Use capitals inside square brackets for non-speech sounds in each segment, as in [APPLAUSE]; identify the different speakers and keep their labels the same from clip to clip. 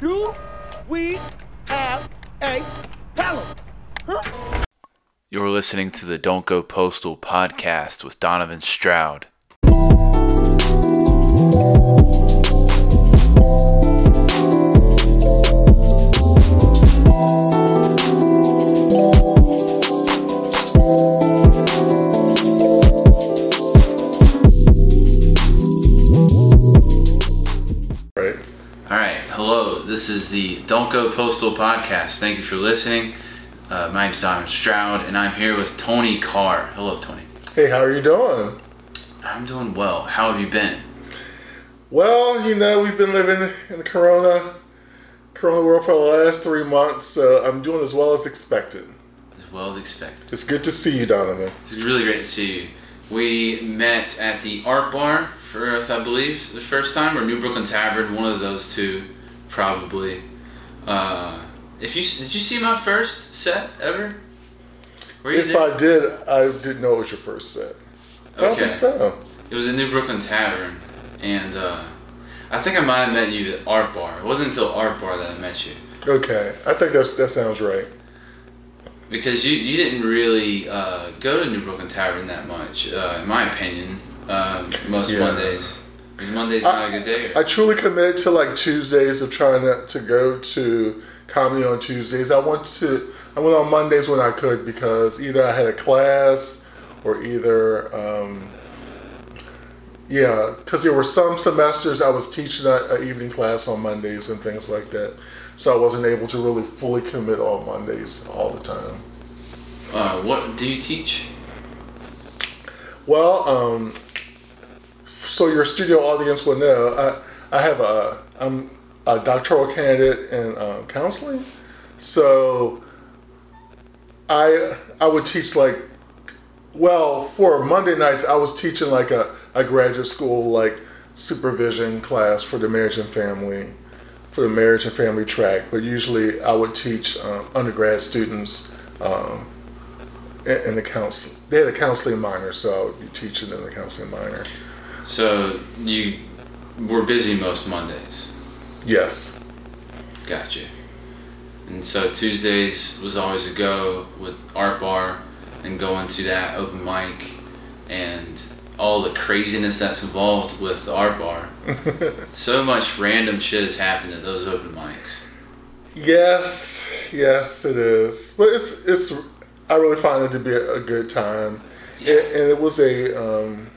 Speaker 1: Do we have a problem? Huh?
Speaker 2: You're listening to the Don't Go Postal podcast with Donovan Stroud. This is the Don't Go Postal podcast. Thank you for listening. Uh, my name's Donovan Stroud, and I'm here with Tony Carr. Hello, Tony.
Speaker 3: Hey, how are you doing?
Speaker 2: I'm doing well. How have you been?
Speaker 3: Well, you know, we've been living in the corona corona world for the last three months, so I'm doing as well as expected.
Speaker 2: As well as expected.
Speaker 3: It's good to see you, Donovan.
Speaker 2: It's really great to see you. We met at the Art Bar for, I believe, the first time, or New Brooklyn Tavern, one of those two, probably. Uh, if you did you see my first set ever? Were you
Speaker 3: If
Speaker 2: there?
Speaker 3: I did, I didn't know it was your first set. I
Speaker 2: Okay.
Speaker 3: think so.
Speaker 2: It was a New Brooklyn Tavern, and uh, I think I might have met you at Art Bar. It wasn't until Art Bar that I met you
Speaker 3: Okay, I think that's that sounds right.
Speaker 2: because you you didn't really uh, go to New Brooklyn Tavern that much, uh, in my opinion. Uh, most
Speaker 3: Yeah.
Speaker 2: Mondays. Is Monday's
Speaker 3: I-
Speaker 2: not a good day?
Speaker 3: I truly committed to like Tuesdays of trying to, to go to comedy on Tuesdays. I went to I went on Mondays when I could because either I had a class or either um, yeah, because there were some semesters I was teaching an evening class on Mondays and things like that, so I wasn't able to really fully commit on Mondays all the time.
Speaker 2: Uh, what do you teach?
Speaker 3: Well, um, so your studio audience will know I, I have a I'm a doctoral candidate in um, counseling, so I I would teach like well for Monday nights I was teaching like a, a graduate school like supervision class for the marriage and family for the marriage and family track, but usually I would teach um, undergrad students. Um, in the counsel, they had a counseling minor, so I would be teaching in the counseling minor.
Speaker 2: So you were busy most Mondays.
Speaker 3: Yes,
Speaker 2: Gotcha. And so Tuesdays was always a go with Art Bar and going to that open mic and all the craziness that's involved with the Art Bar. [LAUGHS] So much random shit has happened at those open mics.
Speaker 3: yes, yes, it is. But it's it's. I really find it to be a, a good time, It- and it was a um,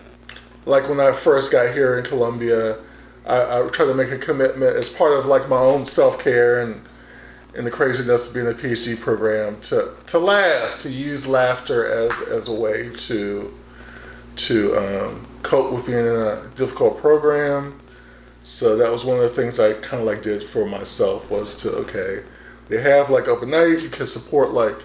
Speaker 3: like when I first got here in Columbia. I, I tried to make a commitment as part of like my own self care and and the craziness of being a PhD program to to laugh, to use laughter as as a way to to um, cope with being in a difficult program. So that was one of the things I kind of like did for myself was to okay, they have like open night. You can support like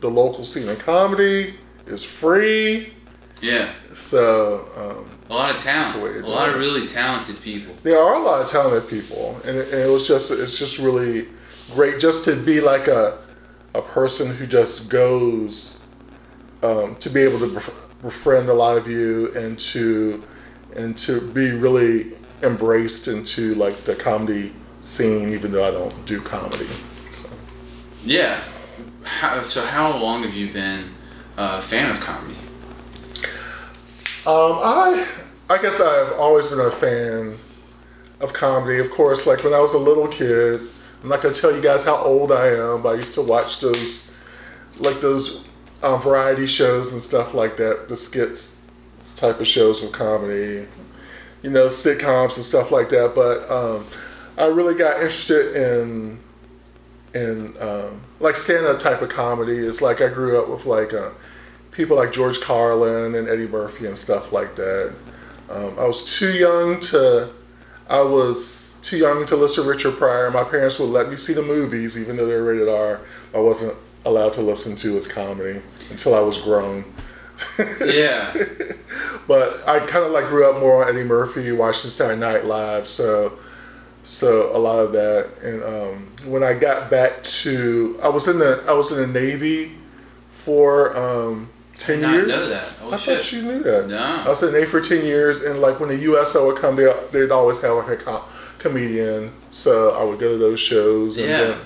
Speaker 3: the local scene in comedy. It's free.
Speaker 2: Yeah,
Speaker 3: So um,
Speaker 2: a lot of talent,
Speaker 3: That's the way to
Speaker 2: a lot of really talented people.
Speaker 3: there are a lot of talented people, and it, and it was just it's just really great just to be like a a person who just goes um, to be able to befriend a lot of you and to and to be really embraced into like the comedy scene, even though I don't do comedy. So.
Speaker 2: Yeah. How, so how long have you been a fan of comedy?
Speaker 3: Um, I I guess I've always been a fan of comedy. Of course, like when I was a little kid, I'm not gonna tell you guys how old I am, but I used to watch those like those um, variety shows and stuff like that, the skits type of shows of comedy, you know, sitcoms and stuff like that. But um, I really got interested in in um, like stand up type of comedy. It's like I grew up with like uh, people like George Carlin and Eddie Murphy and stuff like that. Um, I was too young to. I was too young to listen to Richard Pryor. My parents would let me see the movies, even though they were rated R. I wasn't allowed to listen to his comedy until I was grown. [LAUGHS]
Speaker 2: Yeah.
Speaker 3: but I kind of like grew up more on Eddie Murphy, watching Saturday Night Live, so so a lot of that. And um, when I got back to, I was in the I was in the Navy for um, ten years.
Speaker 2: know that. Oh,
Speaker 3: I
Speaker 2: shit.
Speaker 3: thought you knew that.
Speaker 2: No.
Speaker 3: I was in the Navy for ten years, and like when the USO would come, they they'd always have like a com- comedian, so I would go to those shows. And
Speaker 2: Yeah.
Speaker 3: then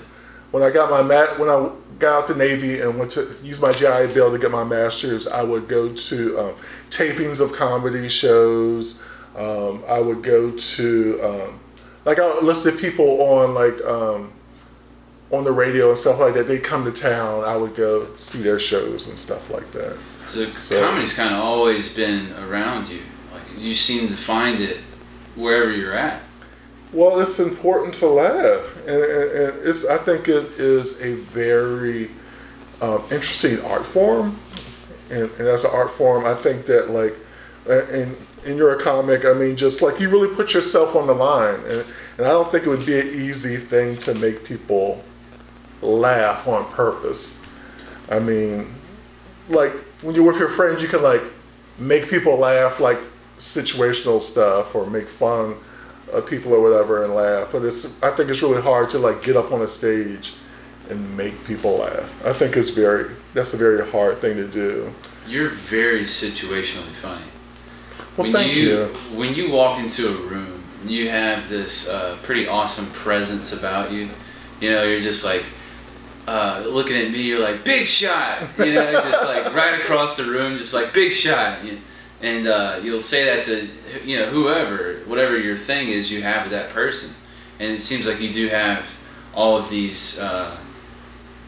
Speaker 3: when I got my mat, when I got out the Navy and went to use my GI Bill to get my master's, I would go to um, tapings of comedy shows. Um, I would go to um, like I would listen to people on like um, on the radio and stuff like that. They come to town. I would go see their shows and stuff like that.
Speaker 2: So,
Speaker 3: So-
Speaker 2: comedy's kind of always been around you. Like you seem to find it wherever you're at.
Speaker 3: Well, it's important to laugh, and, and, and it's. I think it is a very um, interesting art form, and, and as an art form, I think that like, and and you're a comic. I mean, just like you really put yourself on the line, and and I don't think it would be an easy thing to make people laugh on purpose. I mean, like when you're with your friends, you can like make people laugh, like situational stuff, or make fun of people or whatever and laugh. But it's I think it's really hard to like get up on a stage and make people laugh. I think it's very that's a very hard thing to do.
Speaker 2: You're very situationally funny.
Speaker 3: Well,
Speaker 2: when
Speaker 3: thank
Speaker 2: you,
Speaker 3: you.
Speaker 2: when you walk into a room, you have this uh, pretty awesome presence about you. You know, you're just like uh, looking at me. You're like big shot. You know, just like [LAUGHS] right across the room, just like big shot. And uh, you'll say that to you know whoever, whatever your thing is, you have with that person. And it seems like you do have all of these, uh,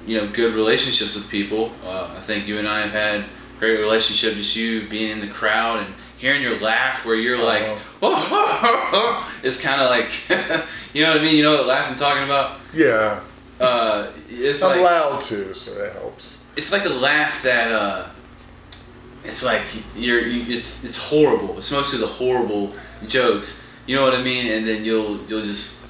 Speaker 2: you know, good relationships with people. Uh, I think you and I have had great relationship. Just you being in the crowd and hearing your laugh, where you're like, oh, [LAUGHS] it's kind of like, [LAUGHS] you know what I mean? You know what laugh I'm talking about?
Speaker 3: Yeah,
Speaker 2: Uh, it's
Speaker 3: I'm
Speaker 2: like
Speaker 3: loud too, so that helps.
Speaker 2: it's like a laugh that uh, it's like you're you, it's it's horrible. It's mostly the horrible jokes. You know what I mean? And then you'll you'll just.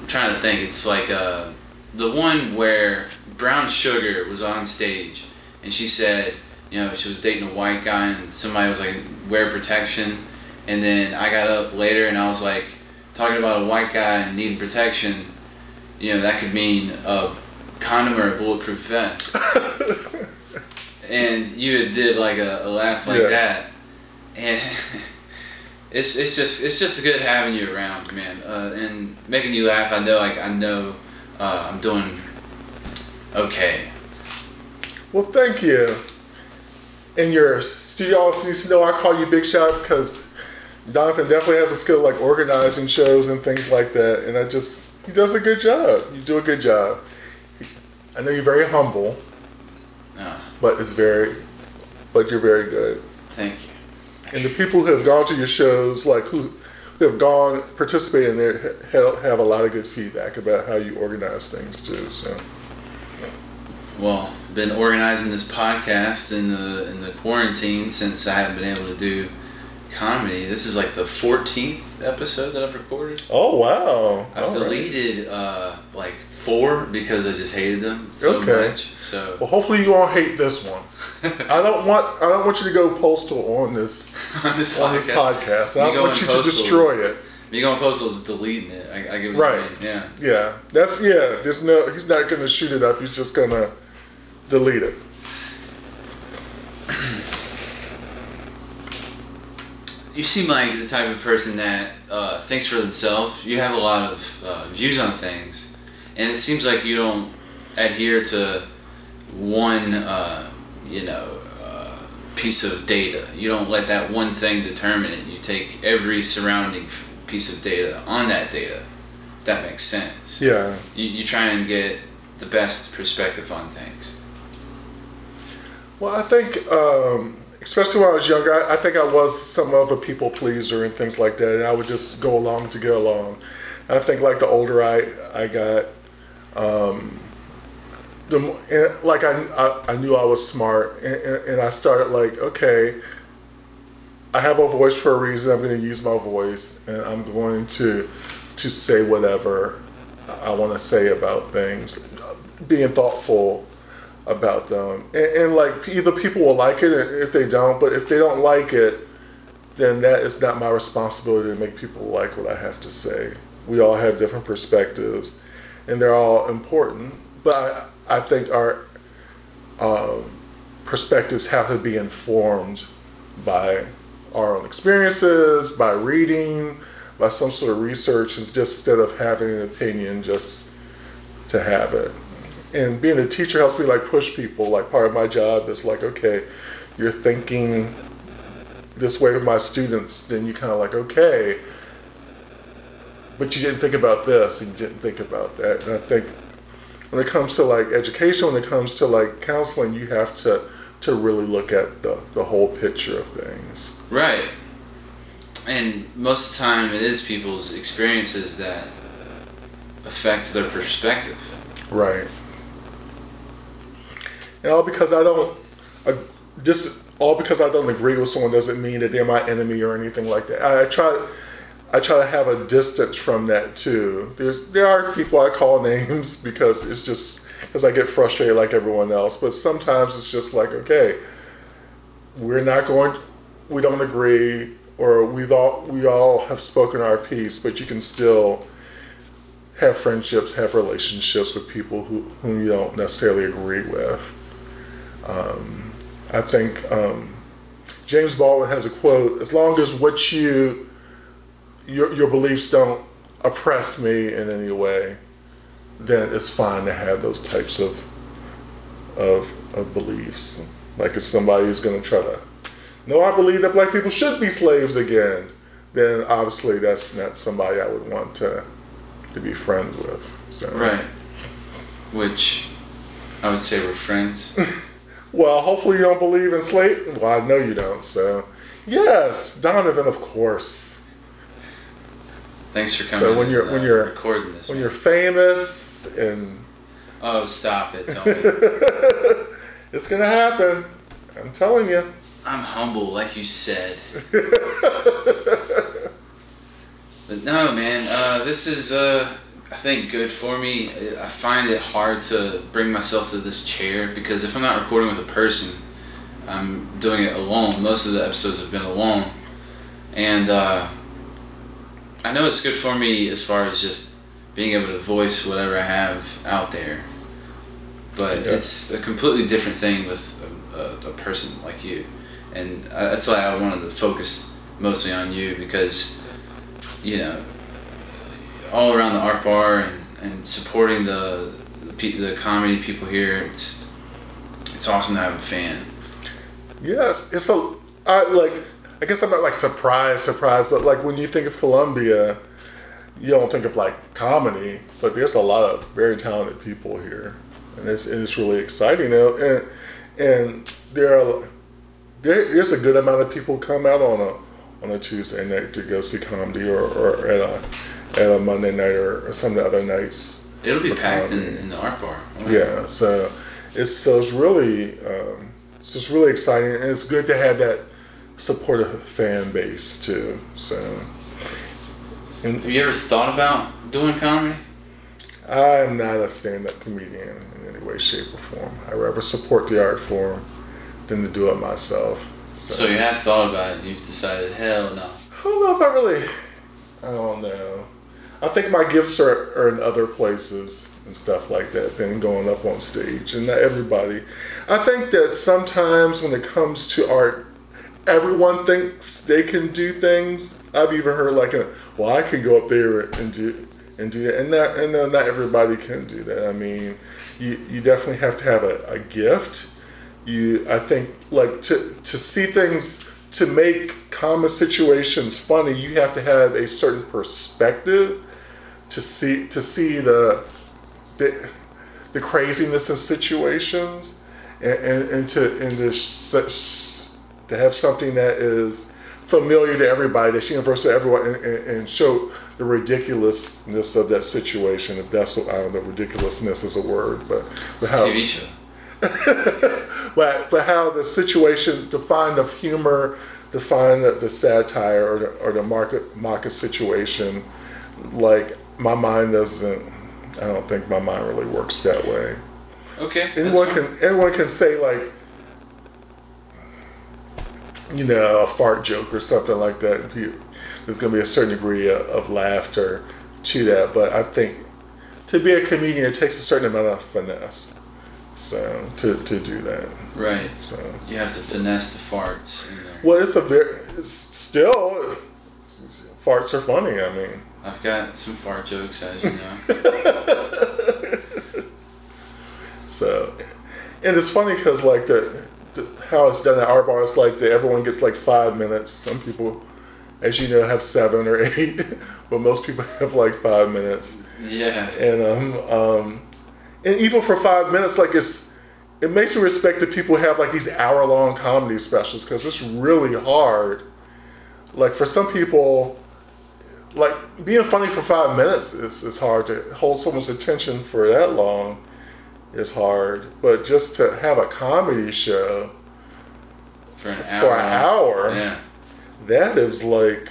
Speaker 2: I'm trying to think. It's like uh, the one where Brown Sugar was on stage, and she said, you know, she was dating a white guy, and somebody was like, wear protection, and then I got up later, and I was like, talking about a white guy and needing protection. You know, that could mean a condom or a bulletproof vest. [LAUGHS] and you did like a, a laugh like
Speaker 3: Yeah.
Speaker 2: that, and [LAUGHS] it's it's just it's just good having you around, man, uh, and making you laugh. I know like I know uh, I'm doing okay.
Speaker 3: Well, thank you. And your studio also used to know I call you Big Shot because Donovan definitely has a skill like organizing shows and things like that. And I just, he does a good job. You do a good job. I know you're very humble,
Speaker 2: Uh,
Speaker 3: but it's very, but you're very good.
Speaker 2: thank you.
Speaker 3: And the people who have gone to your shows, like who, who have gone participated in there, ha- have a lot of good feedback about how you organize things too. So
Speaker 2: Well, been organizing this podcast in the in the quarantine since I haven't been able to do comedy. This is like the 14th episode that I've recorded.
Speaker 3: oh wow,
Speaker 2: I've
Speaker 3: All right.
Speaker 2: deleted uh, like four because I just hated them so
Speaker 3: Okay.
Speaker 2: much. So
Speaker 3: Well, hopefully you won't hate this one. [LAUGHS] I don't want I don't want you to go postal on this [LAUGHS]
Speaker 2: on this
Speaker 3: on this
Speaker 2: podcast,
Speaker 3: podcast. I don't want you to destroy it.
Speaker 2: me going postal is deleting it. I, I get what
Speaker 3: Right.
Speaker 2: Yeah.
Speaker 3: Yeah, that's yeah. There's no. He's not gonna shoot it up. He's just gonna delete it.
Speaker 2: You seem like the type of person that uh, thinks for themselves. You have a lot of uh, views on things, and it seems like you don't adhere to one, uh, you know, uh, piece of data. You don't let that one thing determine it. You take every surrounding piece of data on that data. If that makes sense.
Speaker 3: Yeah.
Speaker 2: You, you try and get the best perspective on things.
Speaker 3: Well, I think, um, especially when I was younger, I, I think I was some of a people pleaser and things like that, and I would just go along to get along. I think like the older I I got, um, the and, like I, I I knew I was smart, and, and, and I started like okay. I have a voice for a reason. I'm going to use my voice, and I'm going to to say whatever I want to say about things, being thoughtful about them. And, and like either people will like it, if they don't, but if they don't like it, then that is not my responsibility to make people like what I have to say. We all have different perspectives, and they're all important. But I, I think our um, perspectives have to be informed by our own experiences, by reading, by some sort of research, just instead of having an opinion, just to have it. And being a teacher helps me like push people. Like part of my job is like, okay, you're thinking this way with my students, then you kind of like, okay, but you didn't think about this and you didn't think about that. And I think when it comes to like education, when it comes to like counseling, you have to to really look at the, the whole picture of things.
Speaker 2: Right. And most of the time, it is people's experiences that affect their perspective.
Speaker 3: Right. And all because I don't, I, just all because I don't agree with someone doesn't mean that they're my enemy or anything like that. I, I try, I try to have a distance from that too. There's there are people I call [LAUGHS] names because it's just because I get frustrated like everyone else. But sometimes it's just like okay, we're not going, we don't agree, or we all we all have spoken our piece, but you can still have friendships, have relationships with people who whom you don't necessarily agree with. Um, I think um, James Baldwin has a quote: "As long as what you your your beliefs don't oppress me in any way, then it's fine to have those types of of, of beliefs. Like if somebody is going to try to, no, I believe that black people should be slaves again, then obviously that's not somebody I would want to to be friends with. So.
Speaker 2: Right. Which I would say we're friends. [LAUGHS]
Speaker 3: Well, hopefully you don't believe in slave. Well, I know you don't. So, yes, Donovan, of course.
Speaker 2: Thanks for coming.
Speaker 3: So when you're-
Speaker 2: and,
Speaker 3: when
Speaker 2: uh,
Speaker 3: you're-
Speaker 2: recording this,
Speaker 3: When
Speaker 2: man.
Speaker 3: you're famous and
Speaker 2: oh, stop it, [LAUGHS]
Speaker 3: it's gonna happen. I'm telling you.
Speaker 2: I'm humble, like you said. [LAUGHS] But no, man, uh, this is, uh, I think, good for me. I find it hard to bring myself to this chair because if I'm not recording with a person, I'm doing it alone. Most of the episodes have been alone. And uh, I know it's good for me as far as just being able to voice whatever I have out there. But
Speaker 3: Yeah.
Speaker 2: it's a completely different thing with a, a, a person like you. And uh, that's why I wanted to focus mostly on you because you know, all around the art bar and, and supporting the the, the comedy people here. It's it's awesome to have a fan.
Speaker 3: Yes, it's a. I like. I guess I'm not like surprised, surprised, but like when you think of Columbia, you don't think of like comedy, but there's a lot of very talented people here, and it's and it's really exciting. And and, there are there, there's a good amount of people come out on a on a Tuesday night to go see comedy, or, or at a at a Monday night, or, or some of the other nights.
Speaker 2: It'll be packed in, in the art bar. Oh,
Speaker 3: Yeah, so it's so it's really um, it's just really exciting, and it's good to have that supportive fan base too. So, and
Speaker 2: Have you ever thought about doing comedy?
Speaker 3: I'm not a stand-up comedian in any way, shape, or form. I rather support the art form than to do it myself. So,
Speaker 2: So you have thought about it. You've decided, hell no.
Speaker 3: I don't know if I really. I don't know. I think my gifts are, are in other places and stuff like that than going up on stage. And not everybody. I think that sometimes when it comes to art, everyone thinks they can do things. I've even heard like, a, well, I can go up there and do and do that, and not and not everybody can do that. I mean, you you definitely have to have a, a gift. You, I think, like to to see things to make common situations funny, you have to have a certain perspective to see to see the the, the craziness of situations and, and, and to and to, to have something that is familiar to everybody that's universal to everyone and, and, and show the ridiculousness of that situation if that's I don't know ridiculousness is a word but, but how
Speaker 2: TV show. [LAUGHS]
Speaker 3: but, but how the situation, to find the humor, to find the, the satire or the, or the market market situation, like my mind doesn't. I don't think my mind really works that way.
Speaker 2: Okay.
Speaker 3: Anyone can anyone can say like, you know, a fart joke or something like that. There's going to be a certain degree of, of laughter to that, but I think to be a comedian, it takes a certain amount of finesse. So to, to do that,
Speaker 2: Right.
Speaker 3: so
Speaker 2: You have to finesse the farts
Speaker 3: well, it's a very it's still, farts are funny. I mean,
Speaker 2: I've got some fart jokes, as you know. [LAUGHS]
Speaker 3: so, and it's funny because like the, the how it's done at our bar is like that everyone gets like five minutes. Some people, as you know, have seven or eight, [LAUGHS] but most people have like five minutes.
Speaker 2: yeah.
Speaker 3: And um, um, and even for five minutes, like it's it makes me respect that people have like these hour long comedy specials because it's really hard. Like for some people, like being funny for five minutes is, is hard to hold someone's attention for that long is hard. But just to have a comedy show
Speaker 2: For an
Speaker 3: for
Speaker 2: hour.
Speaker 3: an hour,
Speaker 2: Yeah.
Speaker 3: that is like,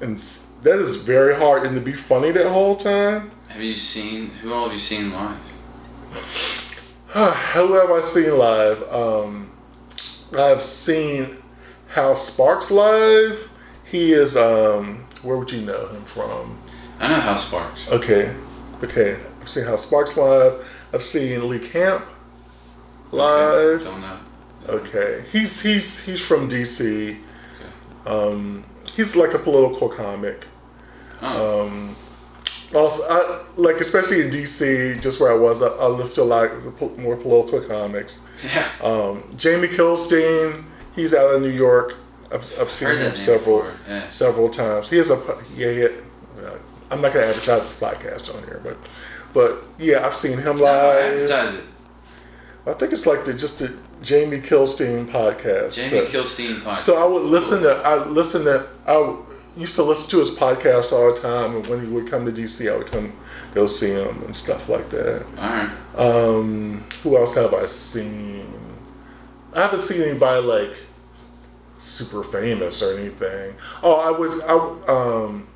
Speaker 3: and that is very hard. And to be funny that whole time.
Speaker 2: Have you seen who all have you seen live? [SIGHS]
Speaker 3: Who have I seen live? Um, I've seen Hal Sparks live. He is, um, where would you know him from?
Speaker 2: I know Hal Sparks.
Speaker 3: Okay, okay. I've seen Hal Sparks live. I've seen Lee Camp live. Okay.
Speaker 2: Don't know.
Speaker 3: Okay, he's he's he's from DC. Okay. Um, he's like a political comic.
Speaker 2: Oh,
Speaker 3: Um, also, I, like especially in DC, just where I was, I, I listen to a lot of the po- more political comics.
Speaker 2: yeah.
Speaker 3: Um, Jamie Kilstein, he's out of New York. I've, I've seen him several
Speaker 2: yeah.
Speaker 3: several times. He has a yeah. He, uh, I'm not gonna advertise his podcast on here, but but yeah, I've seen him
Speaker 2: No,
Speaker 3: live.
Speaker 2: advertise it.
Speaker 3: I think it's like the just the Jamie Kilstein podcast.
Speaker 2: Jamie
Speaker 3: So-
Speaker 2: Kilstein podcast.
Speaker 3: so I would listen to I listen to I used to listen to his podcast all the time, and when he would come to DC, I would come go see him and stuff like that.
Speaker 2: all right.
Speaker 3: Um, who else have I seen? I haven't seen anybody like super famous or anything. Oh, I was I um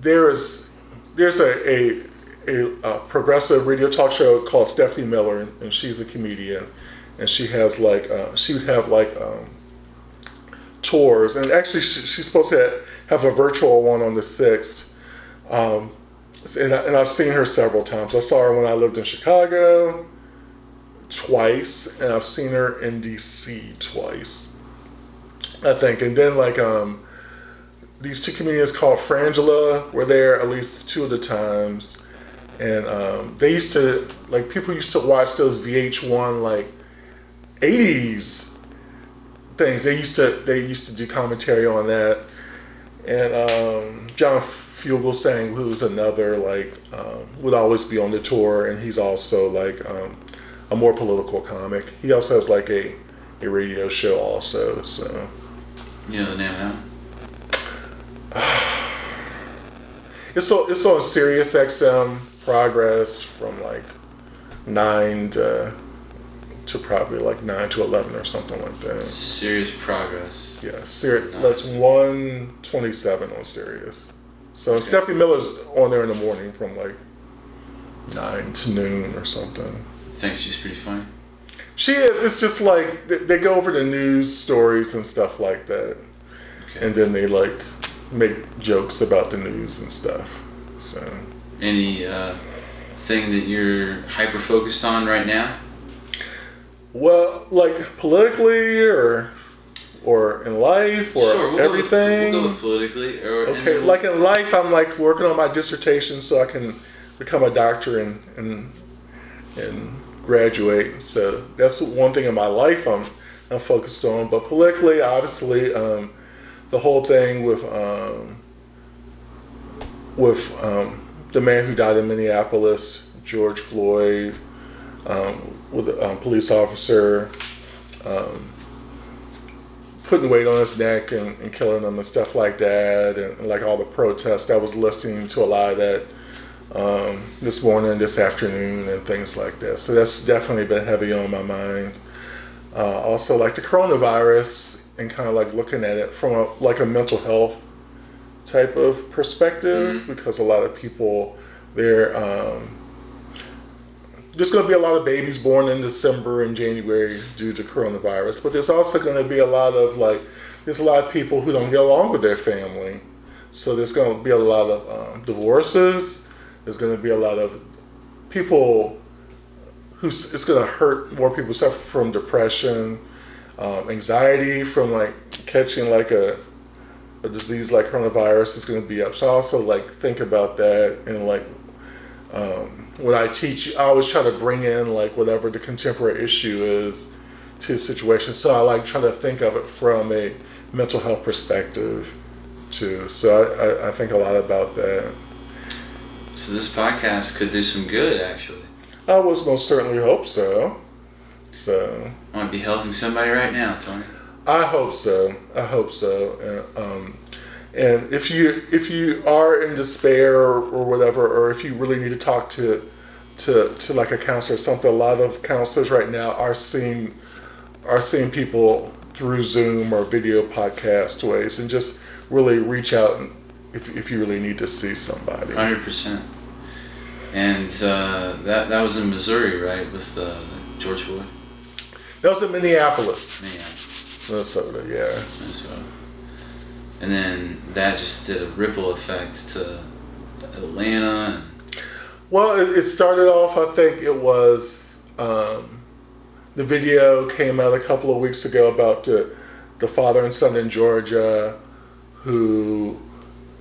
Speaker 3: there's there's a a, a, a progressive radio talk show called Stephanie Miller, and she's a comedian, and she has like uh, she would have like um, tours, and actually she, she's supposed to have a virtual one on the sixth. Um, and, I, and I've seen her several times. I saw her when I lived in Chicago twice, and I've seen her in DC twice, I think. And then like um, these two comedians called Frangela were there at least two of the times, and um, they used to like people used to watch those VH1 like '80s things. They used to they used to do commentary on that, and um, John Fugelsang, who's another like um, would always be on the tour, and he's also like um, a more political comic. He also has like a a radio show also. So
Speaker 2: You know the name of that? [SIGHS]
Speaker 3: it's so it's on Sirius XM Progress from like nine to to probably like nine to eleven or something like that.
Speaker 2: Sirius progress.
Speaker 3: Yeah, Sirius.
Speaker 2: Nice.
Speaker 3: That's one twenty seven on Sirius. So Stephanie Miller's on there in the morning from like nine to noon or something.
Speaker 2: I think she's pretty funny.
Speaker 3: She is. It's just like they, they go over the news stories and stuff like that,
Speaker 2: Okay.
Speaker 3: and then they like make jokes about the news and stuff. So
Speaker 2: Any uh, thing that you're hyper focused on right now?
Speaker 3: well, like politically or or in life or
Speaker 2: sure, we'll
Speaker 3: everything.
Speaker 2: Go with, we'll go with politically. Or,
Speaker 3: Okay,
Speaker 2: then-
Speaker 3: like in life, I'm like working on my dissertation so I can become a doctor and and and graduate. So that's one thing in my life I'm I'm focused on. But politically, obviously, um, the whole thing with um, with um, the man who died in Minneapolis, George Floyd, um, with a um, police officer. Um, putting weight on his neck and, and killing him and stuff like that, and, and like all the protests. I was listening to a lot of that um, this morning, this afternoon, and things like that. So that's definitely been heavy on my mind. Uh, also, like the coronavirus, and kind of like looking at it from a like a mental health type of perspective,
Speaker 2: Mhm.
Speaker 3: because a lot of people they're um, there's going to be a lot of babies born in December and January due to coronavirus, but there's also going to be a lot of like, there's a lot of people who don't get along with their family. So there's going to be a lot of um, divorces. There's going to be a lot of people who's, it's going to hurt more people suffer from depression. um, anxiety from like catching like a a disease like coronavirus is going to be up. So I also like think about that and like um, when I teach, I always try to bring in like whatever the contemporary issue is to the situation. So I like try to think of it from a mental health perspective too. So I, I, I think a lot about that.
Speaker 2: So this podcast could do some good, actually.
Speaker 3: I was most certainly hope so. So
Speaker 2: Might be helping somebody right now, Tony.
Speaker 3: I hope so. I hope so. And, um, and if you if you are in despair or, or whatever, or if you really need to talk to to to like a counselor or something, a lot of counselors right now are seeing are seeing people through Zoom or video podcast ways, and just really reach out and if if you really need to see somebody.
Speaker 2: Hundred percent. And uh, that that was in Missouri, right, with uh, George Floyd.
Speaker 3: That was in Minneapolis,
Speaker 2: Man,
Speaker 3: Minnesota. Yeah.
Speaker 2: so, and then that just did a ripple effect to Atlanta. And,
Speaker 3: Well, it, it started off. I think it was um, the video came out a couple of weeks ago about the the father and son in Georgia who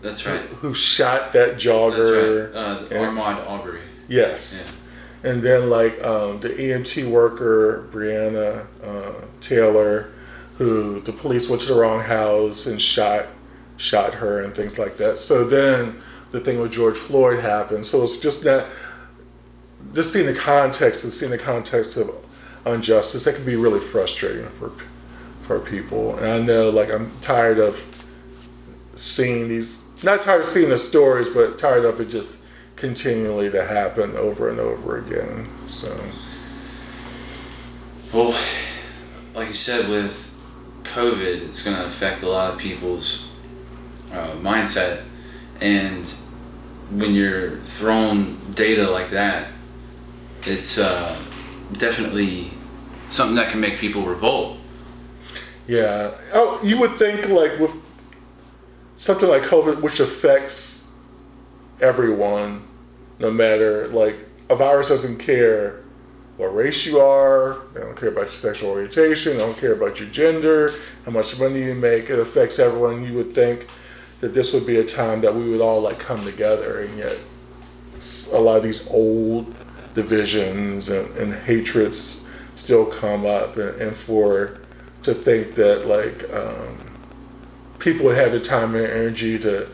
Speaker 2: that's right.
Speaker 3: who shot that jogger.
Speaker 2: That's right. Uh,
Speaker 3: and-
Speaker 2: Ahmaud Arbery.
Speaker 3: Yes. And then like um, the EMT worker Breonna uh, Taylor, who the police went to the wrong house and shot shot her and things like that. So then the thing with George Floyd happened. So it's just that just seeing the context and seeing the context of injustice that can be really frustrating for for people. And I know like I'm tired of seeing these not tired of seeing the stories, but tired of it just continually to happen over and over again. So
Speaker 2: Well, like you said, with COVID, it's going to affect a lot of people's uh, mindset. And when you're thrown data like that, it's uh, definitely something that can make people revolt.
Speaker 3: yeah, oh, you would think like with something like COVID, which affects everyone, no matter like a virus doesn't care what race you are. They don't care about your sexual orientation. They don't care about your gender, how much money you make. It affects everyone. You would think that this would be a time that we would all like come together, and yet a lot of these old divisions and, and hatreds still come up, and, and for to think that like um, people would have the time and energy to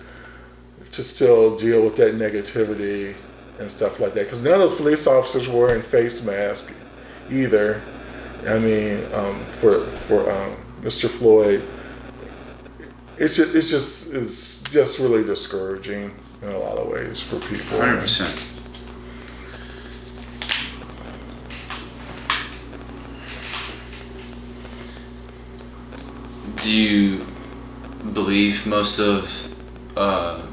Speaker 3: to still deal with that negativity and stuff like that. Because none of those police officers were wearing face masks either. I mean, um, for for um, Mr. Floyd, it's just, it's just it's just really discouraging in a lot of ways for people.
Speaker 2: 100%. Do you believe most of uh,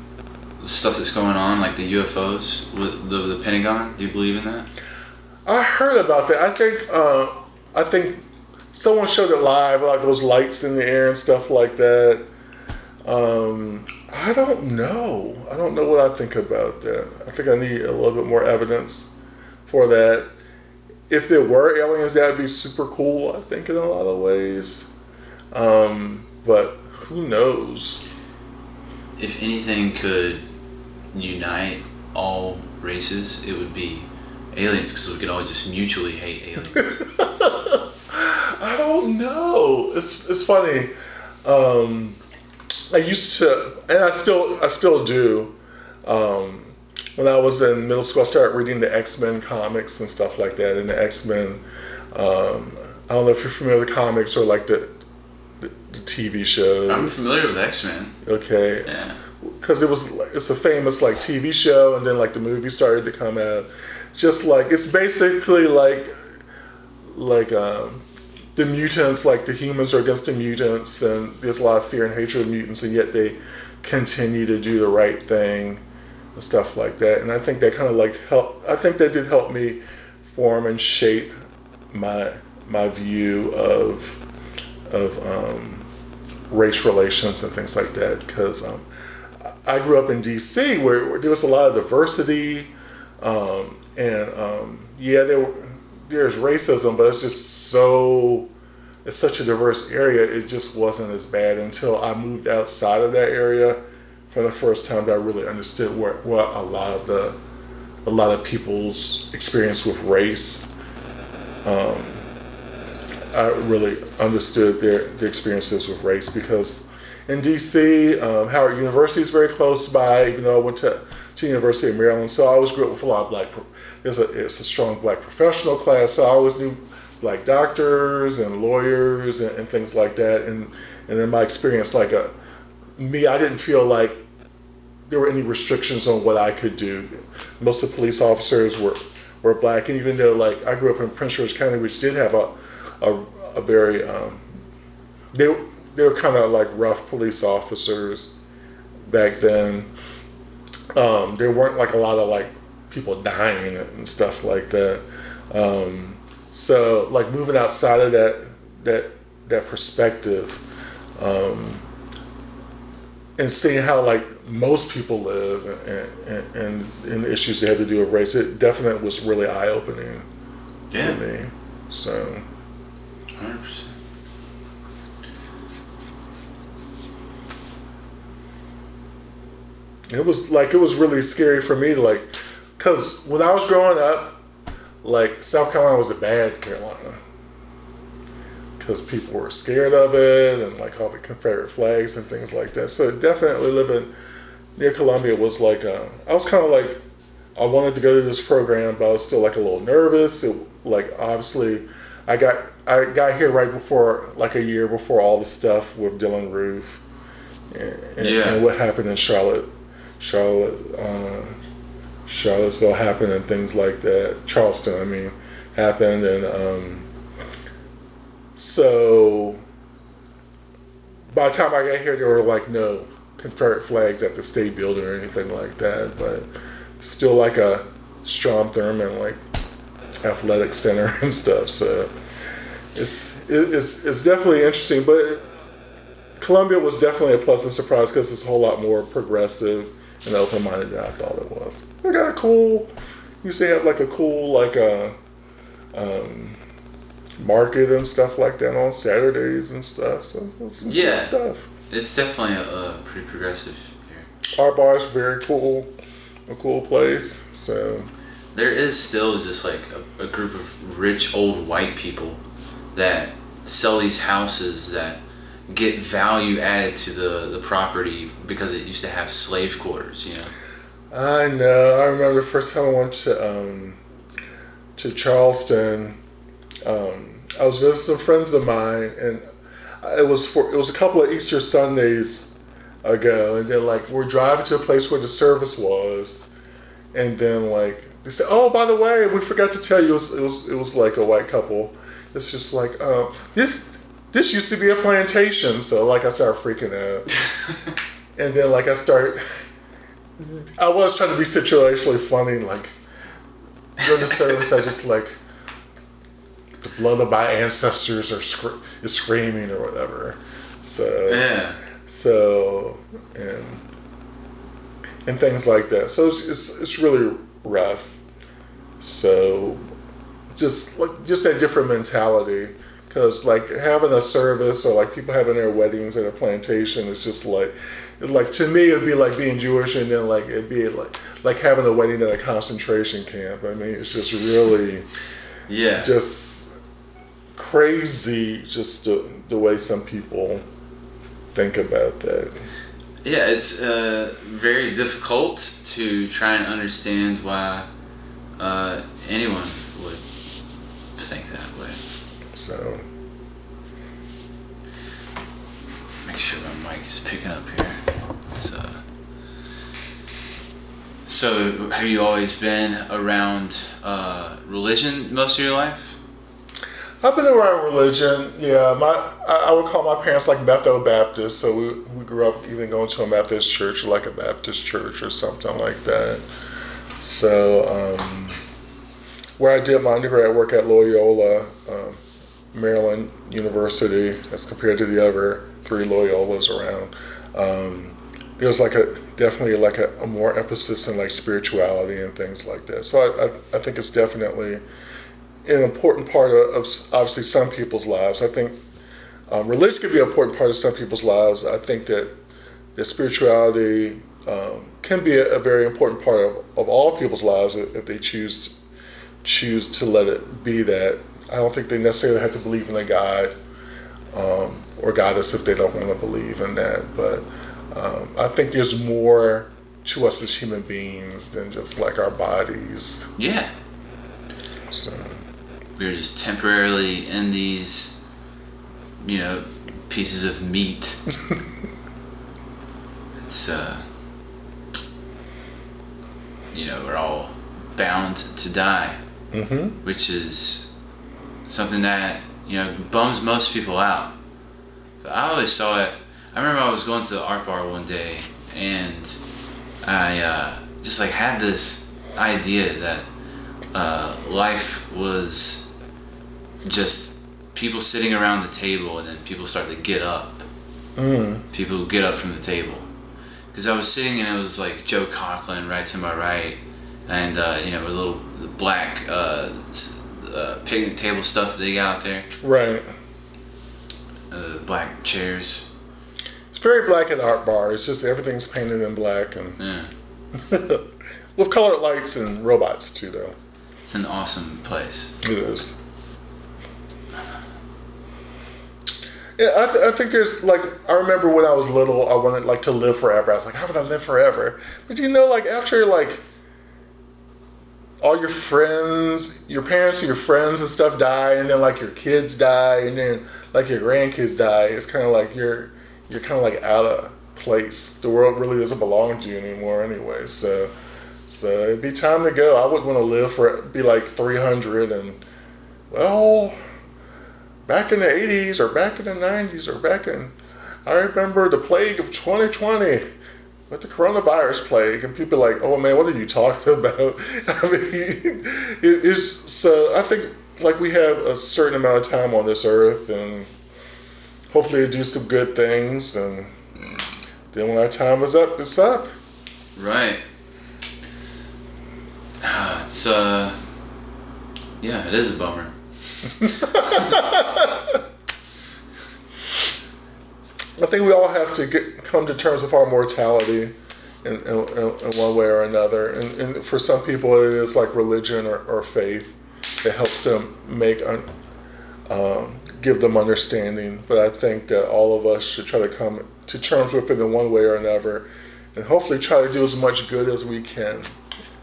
Speaker 2: the stuff that's going on, like the UFOs with the, the Pentagon? Do you believe in that?
Speaker 3: I heard about that. I think uh, I think someone showed it live, like those lights in the air and stuff like that. Um, I don't know. I don't know what I think about that. I think I need a little bit more evidence for that. If there were aliens, that would be super cool. I think in a lot of ways. Um, but who knows?
Speaker 2: If anything could unite all races, it would be aliens, because we could all just mutually hate aliens. [LAUGHS]
Speaker 3: I don't know. It's it's funny. Um, I used to, and I still I still do. Um, when I was in middle school, I started reading the X Men comics and stuff like that. And the X Men, um, I don't know if you're familiar with comics or like the the, TV shows.
Speaker 2: I'm familiar with X Men.
Speaker 3: Okay,
Speaker 2: Yeah.
Speaker 3: because it was it's a famous like TV show, and then like the movie started to come out. Just like it's basically like like um, the mutants, like the humans are against the mutants, and there's a lot of fear and hatred of mutants, and yet they continue to do the right thing and stuff like that. And I think that kind of like help. I think that did help me form and shape my my view of of um, race relations and things like that because um, I grew up in DC where, where there was a lot of diversity um, and um, yeah there there's racism but it's just so it's such a diverse area. It just wasn't as bad until I moved outside of that area for the first time that I really understood what what a lot of the a lot of people's experience with race. I really understood their, their experiences with race because in DC, um, Howard University is very close by, even though I went to, to University of Maryland. So I always grew up with a lot of black, there's a, it's a strong black professional class. So I always knew black doctors and lawyers and, and things like that. And, and in my experience, like a, me, I didn't feel like there were any restrictions on what I could do. Most of the police officers were, were black. And even though like I grew up in Prince George County, which did have a, a, a very, um, they, they were kind of like rough police officers back then. Um, there weren't like a lot of like people dying and stuff like that. Um, so like moving outside of that that that perspective um, and seeing how like most people live and, and, and, and the issues they had to do with race, it definitely was really eye opening
Speaker 2: Yeah.
Speaker 3: for me. So
Speaker 2: Hundred percent.
Speaker 3: it was like it was really scary for me, like, cause when I was growing up, like South Carolina was the bad Carolina, cause people were scared of it and like all the Confederate flags and things like that. So definitely living near Columbia was like a, I was kind of like I wanted to go to this program, but I was still like a little nervous. It, like obviously, I got I got here right before like a year before all the stuff with Dylann Roof and, and,
Speaker 2: Yeah.
Speaker 3: and what happened in Charlotte, Charlotte, uh, Charlottesville happened and things like that. Charleston, I mean, happened and um, so by the time I got here, there were like no Confederate flags at the state building or anything like that, but still like a Strom Thurmond like athletic center [LAUGHS] and stuff. So it's it's it's definitely interesting, but Columbia was definitely a pleasant surprise because it's a whole lot more progressive and open minded than I thought it was. They got a cool. Usually have like a cool like a. Um, market and stuff like that on Saturdays and stuff. So that's some cool
Speaker 2: Yeah.
Speaker 3: stuff.
Speaker 2: It's definitely a, a pretty progressive here.
Speaker 3: Our bar's very cool, a cool place. So
Speaker 2: There is still just like a, a group of rich old white people that sell these houses that get value added to the, the property because it used to have slave quarters, you know.
Speaker 3: I know. I remember the first time I went to um, to Charleston. Um, I was visiting some friends of mine, and it was for it was a couple of Easter Sundays ago, and then like we're driving to a place where the service was, and then like they said, "Oh, by the way, we forgot to tell you, it was it was, it was like a white couple." It's just like um, this. This used to be a plantation, so like I start freaking out, [LAUGHS] and then like I start. I was trying to be situationally funny, like during the service, I just like the blood of my ancestors are scr- is screaming or whatever. So
Speaker 2: yeah.
Speaker 3: so and and things like that. So it's it's, it's really rough. So just like just that different mentality because like having a service or like people having their weddings at a plantation is just like like to me it'd be like being Jewish and then like it'd be like like having a wedding at a concentration camp. I mean it's just really
Speaker 2: Yeah.
Speaker 3: just crazy just the, the way some people think about that.
Speaker 2: Yeah, it's uh, very difficult to try and understand why uh, anyone think that way.
Speaker 3: So
Speaker 2: Make sure my mic is picking up here. It's, uh... So, have you always been around uh, religion most of your life?
Speaker 3: I've been around religion. Yeah, my I, would call my parents like Metho Baptist. So we, we grew up even going to a Methodist church or like a Baptist church or something like that. So um, where I did my undergrad work at Loyola, um, Maryland University, as compared to the other three Loyolas around, um, there was like a definitely like a, a more emphasis on like spirituality and things like that. So I, I, I think it's definitely an important part of, of obviously some people's lives. I think um, religion can be an important part of some people's lives. I think that that spirituality um, can be a, a, very important part of, of all people's lives if they choose choose to let it be that. I don't think they necessarily have to believe in a God um, or goddess if they don't want to believe in that. But um, I think there's more to us as human beings than just like our bodies.
Speaker 2: Yeah.
Speaker 3: So
Speaker 2: we're just temporarily in these, you know, pieces of meat. [LAUGHS] it's uh, you know, we're all bound to die,
Speaker 3: mm-hmm.
Speaker 2: which is something that you know bums most people out. But I always saw it. I remember I was going to the art bar one day and I uh, just like had this idea that uh, life was just people sitting around the table and then people start to get up.
Speaker 3: Mm.
Speaker 2: People get up from the table. Because I was sitting and it was like Joe Coughlin right to my right, and uh, you know a little black uh, uh, picnic table stuff that they got out there.
Speaker 3: Right.
Speaker 2: Uh, black chairs.
Speaker 3: It's very black at art bar. It's just everything's painted in black and
Speaker 2: Yeah. [LAUGHS]
Speaker 3: with colored lights and robots too, though.
Speaker 2: It's an awesome place.
Speaker 3: It is. Yeah, I, th- I think there's like I remember when I was little, I wanted like to live forever. I was like, how would I live forever? But you know, like after like all your friends, your parents, and your friends and stuff die, and then like your kids die, and then like your grandkids die. It's kind of like you're you're kind of like out of place. The world really doesn't belong to you anymore, anyway. So so it'd be time to go. I wouldn't want to live for be like 300 and well, back in the 80s or back in the 90s or back in I remember the plague of 2020 with the coronavirus plague and people are like, "Oh man, what are you talking [LAUGHS] about?" I mean, it, it's so I think like we have a certain amount of time on this earth and hopefully do some good things and then when our time is up, it's up.
Speaker 2: Right. [SIGHS] It's uh, yeah, it is a bummer. [LAUGHS]
Speaker 3: I think we all have to get come to terms with our mortality in, in, in one way or another. And, and for some people, it is like religion or, or faith that helps them make un, um, give them understanding. But I think that all of us should try to come to terms with it in one way or another, and hopefully try to do as much good as we can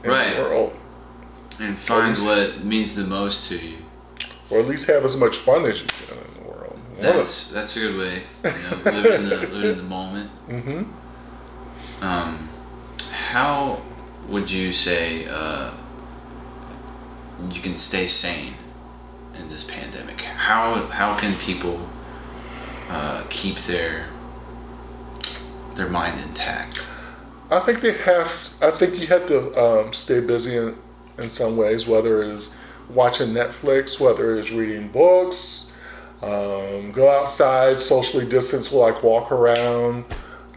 Speaker 3: in
Speaker 2: Right.
Speaker 3: the world,
Speaker 2: And find
Speaker 3: least-
Speaker 2: what means the most to you.
Speaker 3: or at least have as much fun as you can in the world.
Speaker 2: That's that's a good way. You know, live in the [LAUGHS] live in the moment.
Speaker 3: hmm
Speaker 2: Um, how would you say uh, you can stay sane in this pandemic? How how can people uh, keep their their mind intact?
Speaker 3: I think they have. I think you have to um, stay busy in, in some ways, whether it's watching Netflix, whether it's reading books, um, go outside, socially distance, like walk around,